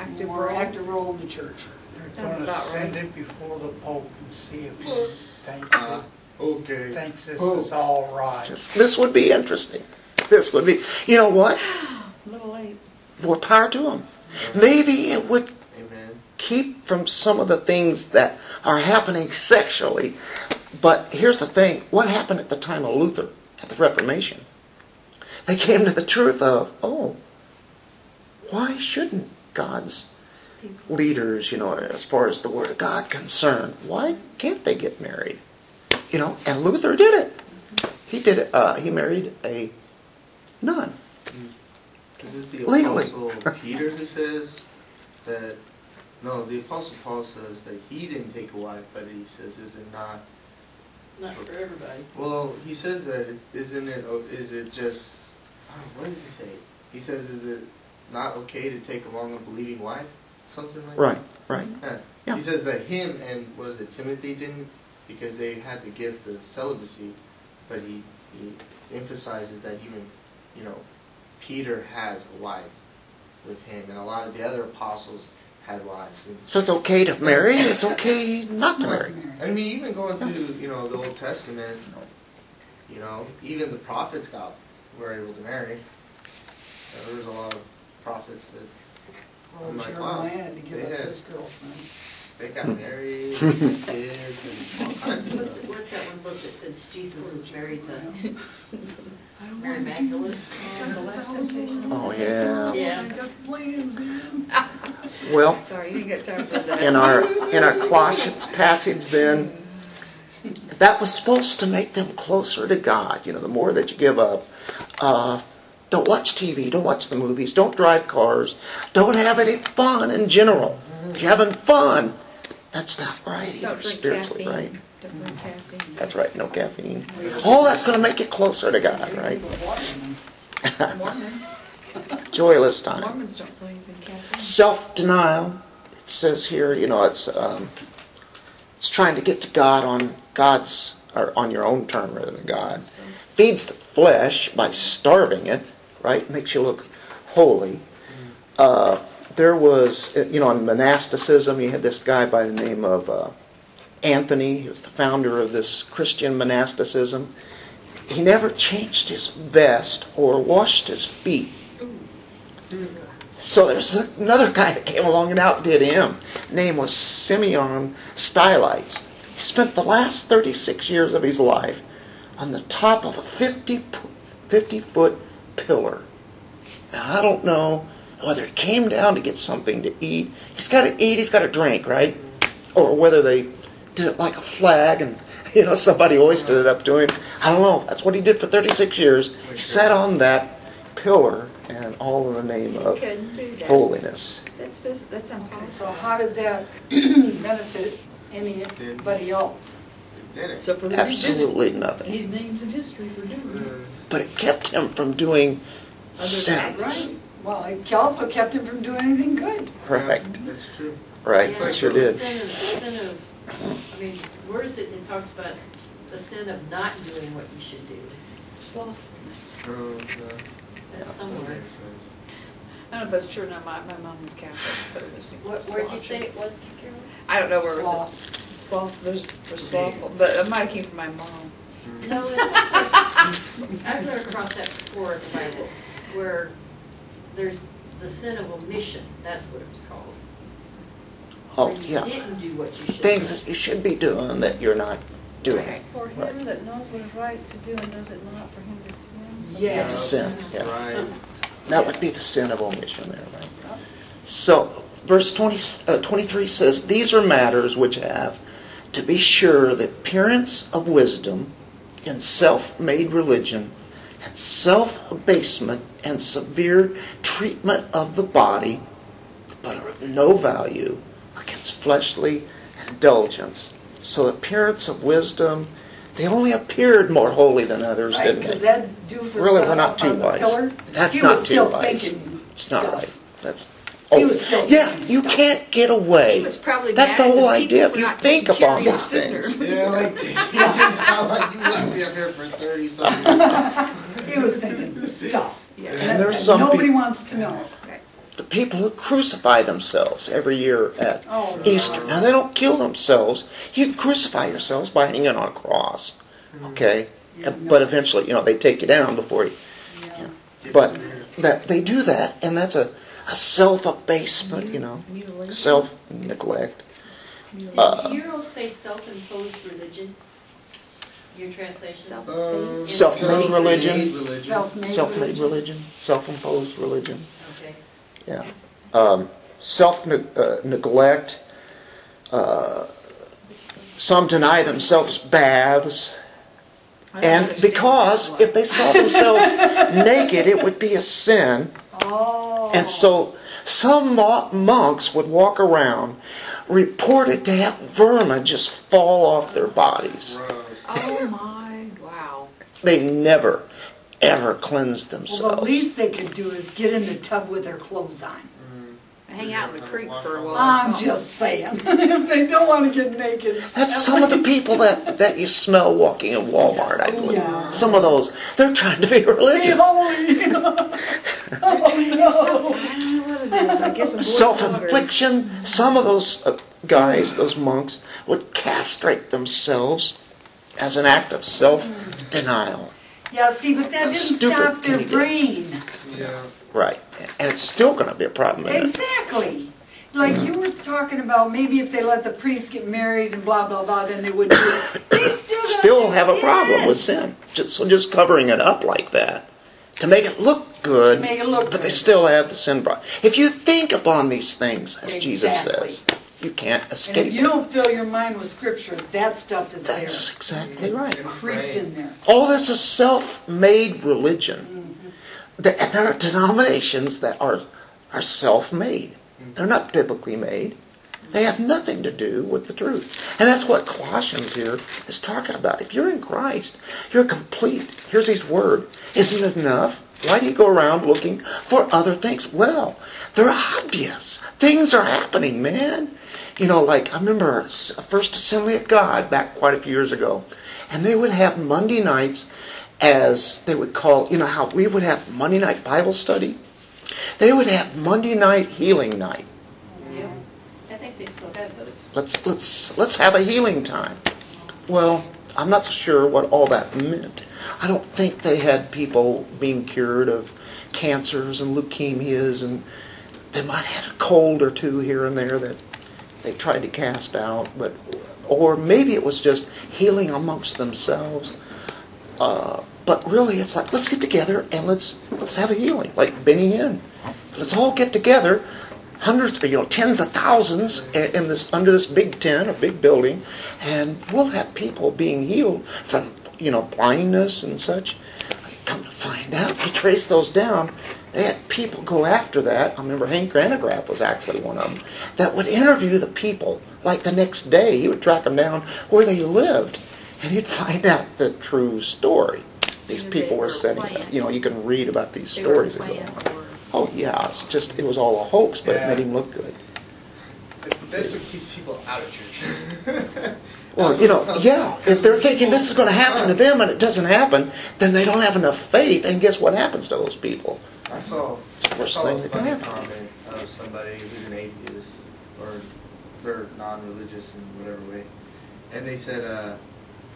[SPEAKER 2] Active
[SPEAKER 4] more
[SPEAKER 2] role.
[SPEAKER 4] active role in the church.
[SPEAKER 5] They're
[SPEAKER 2] Sounds
[SPEAKER 5] gonna
[SPEAKER 2] about
[SPEAKER 5] send
[SPEAKER 2] right.
[SPEAKER 5] it before the Pope and see if he thinks,
[SPEAKER 3] Uh, okay.
[SPEAKER 5] thinks this is all right.
[SPEAKER 1] This, this would be interesting. This would be, you know what? *gasps*
[SPEAKER 2] A little late.
[SPEAKER 1] More power to them. Maybe it would
[SPEAKER 3] Amen.
[SPEAKER 1] keep from some of the things that are happening sexually. But here's the thing what happened at the time of Luther, at the Reformation? They came to the truth of, oh, why shouldn't God's leaders, you know, as far as the Word of God concerned, why can't they get married? You know, and Luther did it. He did it. Uh, he married a nun.
[SPEAKER 3] Is it the
[SPEAKER 1] Legally.
[SPEAKER 3] Apostle Peter who says that? No, the Apostle Paul says that he didn't take a wife, but he says, is it not?
[SPEAKER 6] Not for everybody.
[SPEAKER 3] Well, he says that it, isn't it? oh, it just? Oh, what does he say? He says, is it not okay to take along a believing wife? Something like
[SPEAKER 1] that. Right,
[SPEAKER 3] right. Yeah.
[SPEAKER 1] Yeah.
[SPEAKER 3] He says that him and what is it? Timothy didn't because they had the gift of celibacy, but he he emphasizes that even you know Peter has a wife with him, and a lot of the other apostles had wives. And
[SPEAKER 1] So it's okay to marry, it's okay not to marry.
[SPEAKER 3] I mean, even going to you know the Old Testament, you know, even the prophets got were able to marry. There was a lot of prophets that
[SPEAKER 4] Oh,
[SPEAKER 3] I'm like,
[SPEAKER 4] Jeremiah
[SPEAKER 3] wow,
[SPEAKER 4] had to give
[SPEAKER 3] they
[SPEAKER 4] up
[SPEAKER 3] had-
[SPEAKER 4] his girlfriend.
[SPEAKER 3] they got *laughs* married, and had kids, and all kinds of
[SPEAKER 6] What's,
[SPEAKER 3] stuff.
[SPEAKER 6] what's that one book that says Jesus was married to Mary Magdalene?
[SPEAKER 1] Oh, yeah.
[SPEAKER 6] Yeah. *laughs*
[SPEAKER 1] Well,
[SPEAKER 2] Sorry, you ain't got time for that.
[SPEAKER 1] in our in our Colossians passage then that was supposed to make them closer to God. You know, the more that you give up, uh, don't watch TV, don't watch the movies, don't drive cars, don't have any fun in general. If you're having fun, that's not right either, spiritually, right?
[SPEAKER 2] Caffeine.
[SPEAKER 1] That's right, no caffeine. Oh, that's going to make it closer to God, right? *laughs* Joyless time.
[SPEAKER 2] Mormons don't believe in caffeine.
[SPEAKER 1] self-denial. It says here, you know, it's um, it's trying to get to God on God's or on your own term rather than God. Feeds the flesh by starving it, right? Makes you look holy. Uh, there was, you know, in monasticism, you had this guy by the name of uh, Anthony. He was the founder of this Christian monasticism. He never changed his vest or washed his feet. So there's another guy that came along and outdid him. Name was Simeon Stylites. He spent the last 36 years of his life on the top of a 50, 50 foot pillar. Now I don't know whether he came down to get something to eat. He's got to eat. He's got to drink, right? Or whether they did it like a flag and *laughs* you know somebody hoisted it up to him. I don't know. That's what he did for 36 years. He sat on that pillar and all in the name
[SPEAKER 2] You
[SPEAKER 1] of
[SPEAKER 2] couldn't do that.
[SPEAKER 1] holiness.
[SPEAKER 2] That's, just- that's
[SPEAKER 4] So how did that *clears throat* benefit anybody else?
[SPEAKER 3] Did it?
[SPEAKER 2] Except for that he did it.
[SPEAKER 1] Absolutely nothing.
[SPEAKER 2] His name's in history for doing it.
[SPEAKER 3] Mm.
[SPEAKER 1] But it kept him from doing
[SPEAKER 2] than
[SPEAKER 1] sins.
[SPEAKER 4] Right. Well, it also kept him from doing anything good.
[SPEAKER 1] Right.
[SPEAKER 3] That's true.
[SPEAKER 1] Right.
[SPEAKER 6] Yeah,
[SPEAKER 1] It sure
[SPEAKER 6] the
[SPEAKER 1] did.
[SPEAKER 6] Sin of, sin of, I mean, where is it, it talks about the sin of not doing what you should do.
[SPEAKER 2] Slothfulness.
[SPEAKER 3] Oh,
[SPEAKER 6] That's somewhere.
[SPEAKER 2] I don't know if that's true or not. My, my mom was Catholic, so it just
[SPEAKER 6] What, where'd you say it was, Carol?
[SPEAKER 2] I don't know where
[SPEAKER 4] Sloth.
[SPEAKER 2] the sloth. There's, there's slothful, but it might have came from my mom.
[SPEAKER 6] No, it's, it's, I've run across that before in the Bible, where there's the sin of omission, that's what it was called.
[SPEAKER 1] Oh,
[SPEAKER 6] you
[SPEAKER 1] yeah.
[SPEAKER 6] didn't do what you should.
[SPEAKER 1] Things that you should be doing that you're not doing.
[SPEAKER 2] Right.
[SPEAKER 7] For him that knows what is right to do and does it not, for him to sin. So
[SPEAKER 4] Yes.
[SPEAKER 1] It's a sin. Yeah.
[SPEAKER 3] Right.
[SPEAKER 1] That would be the sin of omission there, right? So, verse 20, uh, 23 says, These are matters which have, to be sure, the appearance of wisdom in self made religion, and self abasement and severe treatment of the body, but are of no value against fleshly indulgence. So, appearance of wisdom, they only appeared more holy than others,
[SPEAKER 4] Right,
[SPEAKER 1] didn't they?
[SPEAKER 4] that
[SPEAKER 1] Really, we're not too wise. That's not too wise. It's not
[SPEAKER 4] stuff.
[SPEAKER 1] right. That's Oh,
[SPEAKER 4] he
[SPEAKER 1] oh,
[SPEAKER 4] was still
[SPEAKER 1] yeah.
[SPEAKER 4] thinking
[SPEAKER 1] You
[SPEAKER 4] stuff.
[SPEAKER 1] can't get away.
[SPEAKER 2] He was probably
[SPEAKER 1] That's the
[SPEAKER 2] mad
[SPEAKER 1] whole
[SPEAKER 2] that people
[SPEAKER 1] idea. If you
[SPEAKER 2] not
[SPEAKER 1] think
[SPEAKER 2] taking care
[SPEAKER 1] upon
[SPEAKER 2] of you
[SPEAKER 1] these
[SPEAKER 2] sooner.
[SPEAKER 1] things.
[SPEAKER 3] Yeah, like, *laughs* like you wouldn't be up here for thirty something. *laughs*
[SPEAKER 4] He was thinking stuff.
[SPEAKER 2] Yeah.
[SPEAKER 1] And there's some
[SPEAKER 4] Nobody
[SPEAKER 1] peop-
[SPEAKER 4] wants to know.
[SPEAKER 1] the people who crucify themselves every year at
[SPEAKER 4] Oh,
[SPEAKER 1] Easter. Now they don't kill themselves. You can crucify yourselves by hanging on a cross. Mm-hmm. Okay, but eventually, you know, they take you down before you.
[SPEAKER 4] Yeah.
[SPEAKER 1] But that they do that, and that's a, a self abasement. You know,
[SPEAKER 2] Mutilation.
[SPEAKER 1] self neglect.
[SPEAKER 6] Did
[SPEAKER 1] Uh,
[SPEAKER 6] Hero say self-imposed religion? Your translation?
[SPEAKER 2] Self-
[SPEAKER 3] Um,
[SPEAKER 1] Self-made religion.
[SPEAKER 3] religion.
[SPEAKER 4] Self-made
[SPEAKER 1] Self-made
[SPEAKER 4] religion.
[SPEAKER 1] religion, self-imposed religion.
[SPEAKER 6] Okay.
[SPEAKER 1] Yeah. Um, self uh, neglect. Uh, some deny themselves baths. And because if they saw themselves *laughs* naked, it would be a sin.
[SPEAKER 4] Oh.
[SPEAKER 1] And so some monks would walk around reported to have vermin just fall off their bodies.
[SPEAKER 3] Gross.
[SPEAKER 2] Oh my, wow.
[SPEAKER 1] They never, ever cleansed themselves.
[SPEAKER 4] Well, the least they could do is get in the tub with their clothes on.
[SPEAKER 2] Hang out in the creek for a while.
[SPEAKER 4] I'm just saying, if *laughs* they don't want to get naked.
[SPEAKER 1] That's some of the people that, that you smell walking in Walmart, I
[SPEAKER 4] Oh,
[SPEAKER 1] believe.
[SPEAKER 4] yeah.
[SPEAKER 1] Some of those, they're trying to be
[SPEAKER 4] Be
[SPEAKER 1] religious.
[SPEAKER 4] holy. *laughs* oh,
[SPEAKER 2] I don't know what it is. I guess
[SPEAKER 1] Self infliction. Some of those uh, guys, those monks, would castrate themselves as an act of self denial.
[SPEAKER 4] Yeah, see, but that
[SPEAKER 1] How
[SPEAKER 4] didn't stop their
[SPEAKER 1] you get?
[SPEAKER 4] brain.
[SPEAKER 3] Yeah.
[SPEAKER 1] Right. And it's still going to be a problem. It?
[SPEAKER 4] Exactly. Like you were talking about, maybe if they let the priest get married and blah blah blah, then they wouldn't. Do it. *coughs* They still
[SPEAKER 1] Still have a problem with sin. Just, so just covering it up like that to make it look good,
[SPEAKER 4] To make it look
[SPEAKER 1] but they still have the sin problem. If you think upon these things, as Jesus says, You can't
[SPEAKER 4] And
[SPEAKER 1] escape
[SPEAKER 4] if you
[SPEAKER 1] it.
[SPEAKER 4] don't fill your mind with scripture, that stuff is there.
[SPEAKER 1] That's exactly right.
[SPEAKER 3] And
[SPEAKER 4] Creeps in there.
[SPEAKER 1] All this is self-made religion. And there are denominations that are are self-made. Mm-hmm. They're not biblically made. They have nothing to do with the truth. And that's what Colossians here is talking about. If you're in Christ, you're complete. Here's his word. Isn't it enough? Why do you go around looking for other things? Well, they're obvious. Things are happening, man. You know, like I remember First Assembly of God back quite a few years ago, and they would have Monday nights as they would call, you know, how we would have Monday night Bible study. They would have Monday night healing night.
[SPEAKER 6] Yeah. I think they still have those.
[SPEAKER 1] Let's let's let's have a healing time. Well, I'm not so sure what all that meant. I don't think they had people being cured of cancers and leukemias, and they might have had a cold or two here and there that they tried to cast out, but or maybe it was just healing amongst themselves. Uh, but really, it's like let's get together and let's let's have a healing, like Benny Hinn. Let's all get together, hundreds, you know, tens of thousands in this under this big tent or big building, and we'll have people being healed from you know blindness and such. Come to find out, *laughs* we trace those down. They had people go after that. I remember Hank Hanegraaff was actually one of them that would interview the people. Like the next day, he would track them down where they lived, and he'd find *laughs* out the true story. These people were
[SPEAKER 2] were
[SPEAKER 1] setting.
[SPEAKER 2] planned.
[SPEAKER 1] You know, you can read about these
[SPEAKER 2] They
[SPEAKER 1] stories that go on.
[SPEAKER 2] for-
[SPEAKER 1] Oh yeah, it's just it was all a hoax, but it made him look good.
[SPEAKER 3] That's what keeps people out of church. *laughs*
[SPEAKER 1] Well, you know, *laughs* yeah, if they're thinking this is going to happen to them and it doesn't happen, then they don't have enough faith, and guess what happens to those people?
[SPEAKER 3] I saw,
[SPEAKER 1] It's the
[SPEAKER 3] I
[SPEAKER 1] worst
[SPEAKER 3] saw
[SPEAKER 1] thing
[SPEAKER 3] a
[SPEAKER 1] that can happen.
[SPEAKER 3] comment of somebody who's an atheist or they're non-religious in whatever way, and they said, uh,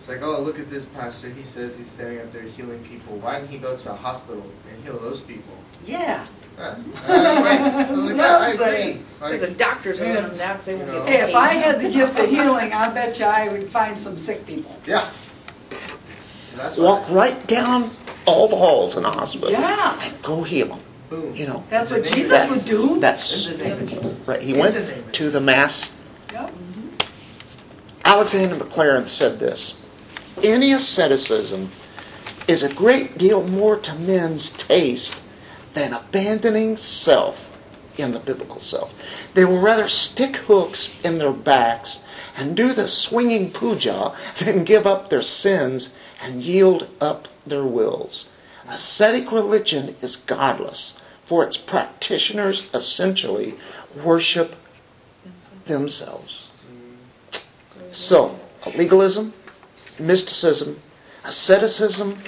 [SPEAKER 3] "It's like, oh, look at this pastor. He says he's standing up there healing people. Why didn't he go to a hospital and heal those people?"
[SPEAKER 4] Yeah.
[SPEAKER 3] Uh, *laughs* I was like, yeah, I agree.
[SPEAKER 2] Because
[SPEAKER 3] Like,
[SPEAKER 2] the doctors are running down because they won't
[SPEAKER 3] You know.
[SPEAKER 2] get
[SPEAKER 4] Hey, if I had the gift of healing, I bet you I would find some sick people.
[SPEAKER 3] yeah. That's
[SPEAKER 1] Walk
[SPEAKER 3] why.
[SPEAKER 1] right down all the halls in a hospital
[SPEAKER 4] Yeah.
[SPEAKER 1] and go heal them.
[SPEAKER 3] Boom.
[SPEAKER 1] You know,
[SPEAKER 4] That's what Jesus
[SPEAKER 3] of
[SPEAKER 4] would do.
[SPEAKER 1] that's
[SPEAKER 3] In the name of Jesus.
[SPEAKER 1] right. He
[SPEAKER 3] In
[SPEAKER 1] went
[SPEAKER 3] the
[SPEAKER 1] to the mass.
[SPEAKER 4] Yep.
[SPEAKER 1] Alexander Maclaren said this: Any asceticism is a great deal more to men's taste than abandoning self in the biblical self. They will rather stick hooks in their backs and do the swinging puja than give up their sins and yield up their wills. Ascetic religion is godless, for its practitioners essentially worship themselves. So, legalism, mysticism, asceticism,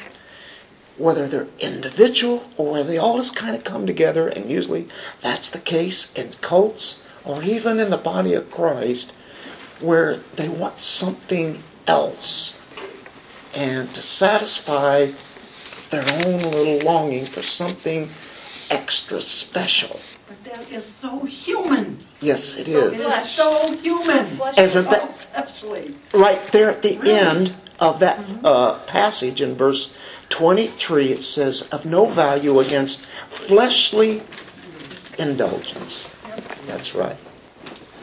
[SPEAKER 1] whether they're individual or whether they all just kind of come together, and usually that's the case in cults or even in the body of Christ, where they want something else and to satisfy their own little longing for something extra special.
[SPEAKER 4] But that is so human.
[SPEAKER 1] Yes, it
[SPEAKER 4] It
[SPEAKER 1] is.
[SPEAKER 4] is so human.
[SPEAKER 1] Isn't that
[SPEAKER 4] Especially.
[SPEAKER 1] right there at the end of that uh, passage in verse 23? It says, "Of no value against fleshly indulgence." That's right.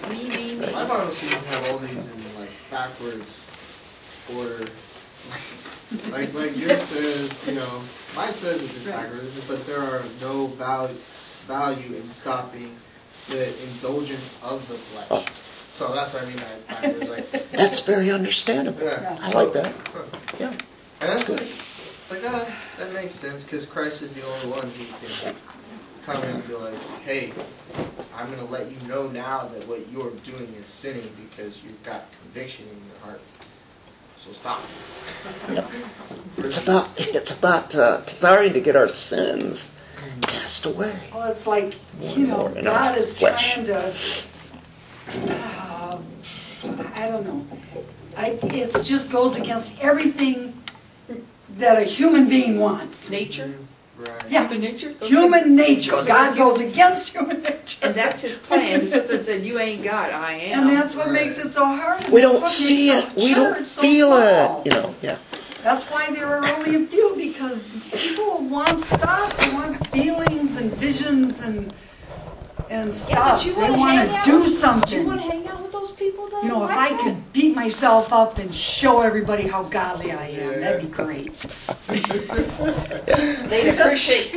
[SPEAKER 2] Me, me, me.
[SPEAKER 3] My Bible seems to have all these in like backwards order. like like yours says, you know, mine says it's just backwards, but there are no value value in stopping the indulgence of the flesh.
[SPEAKER 1] Oh.
[SPEAKER 3] So that's what I mean by it's. Like, *laughs*
[SPEAKER 1] That's very understandable.
[SPEAKER 3] yeah.
[SPEAKER 1] I like that. Yeah.
[SPEAKER 3] And that's like, it's like ah, that makes sense because Christ is the only one who can come and be like, hey, I'm going to let you know now that what you're doing is sinning because you've got conviction in your heart. So stop.
[SPEAKER 1] It's about it's about uh, starting to get our sins cast away.
[SPEAKER 4] Well, it's like,
[SPEAKER 1] More
[SPEAKER 4] you know,
[SPEAKER 1] more in our
[SPEAKER 4] God is
[SPEAKER 1] flesh.
[SPEAKER 4] trying to, um, I don't know. It just goes against everything that a human being wants.
[SPEAKER 2] Nature?
[SPEAKER 3] Right.
[SPEAKER 4] Yeah,
[SPEAKER 2] Human nature?
[SPEAKER 4] human nature.
[SPEAKER 2] Goes
[SPEAKER 4] God goes against human nature.
[SPEAKER 2] And that's his plan. He sit there and said, you ain't God, I am.
[SPEAKER 4] And that's what makes it so hard.
[SPEAKER 1] We don't see it.
[SPEAKER 4] the
[SPEAKER 1] We don't
[SPEAKER 4] church so
[SPEAKER 1] feel
[SPEAKER 4] small.
[SPEAKER 1] it. You know. Yeah.
[SPEAKER 4] That's why there are only a few because people want stuff. They want feelings and visions and and stuff.
[SPEAKER 2] but you
[SPEAKER 4] They
[SPEAKER 2] wanna
[SPEAKER 4] want
[SPEAKER 2] hang
[SPEAKER 4] to
[SPEAKER 2] out
[SPEAKER 4] do
[SPEAKER 2] with- Do you want to hang out with those people though?
[SPEAKER 4] You know, if I
[SPEAKER 2] not?
[SPEAKER 4] could beat myself up and show everybody how godly I am, that'd be great. *laughs*
[SPEAKER 6] They'd appreciate, they'd appreciate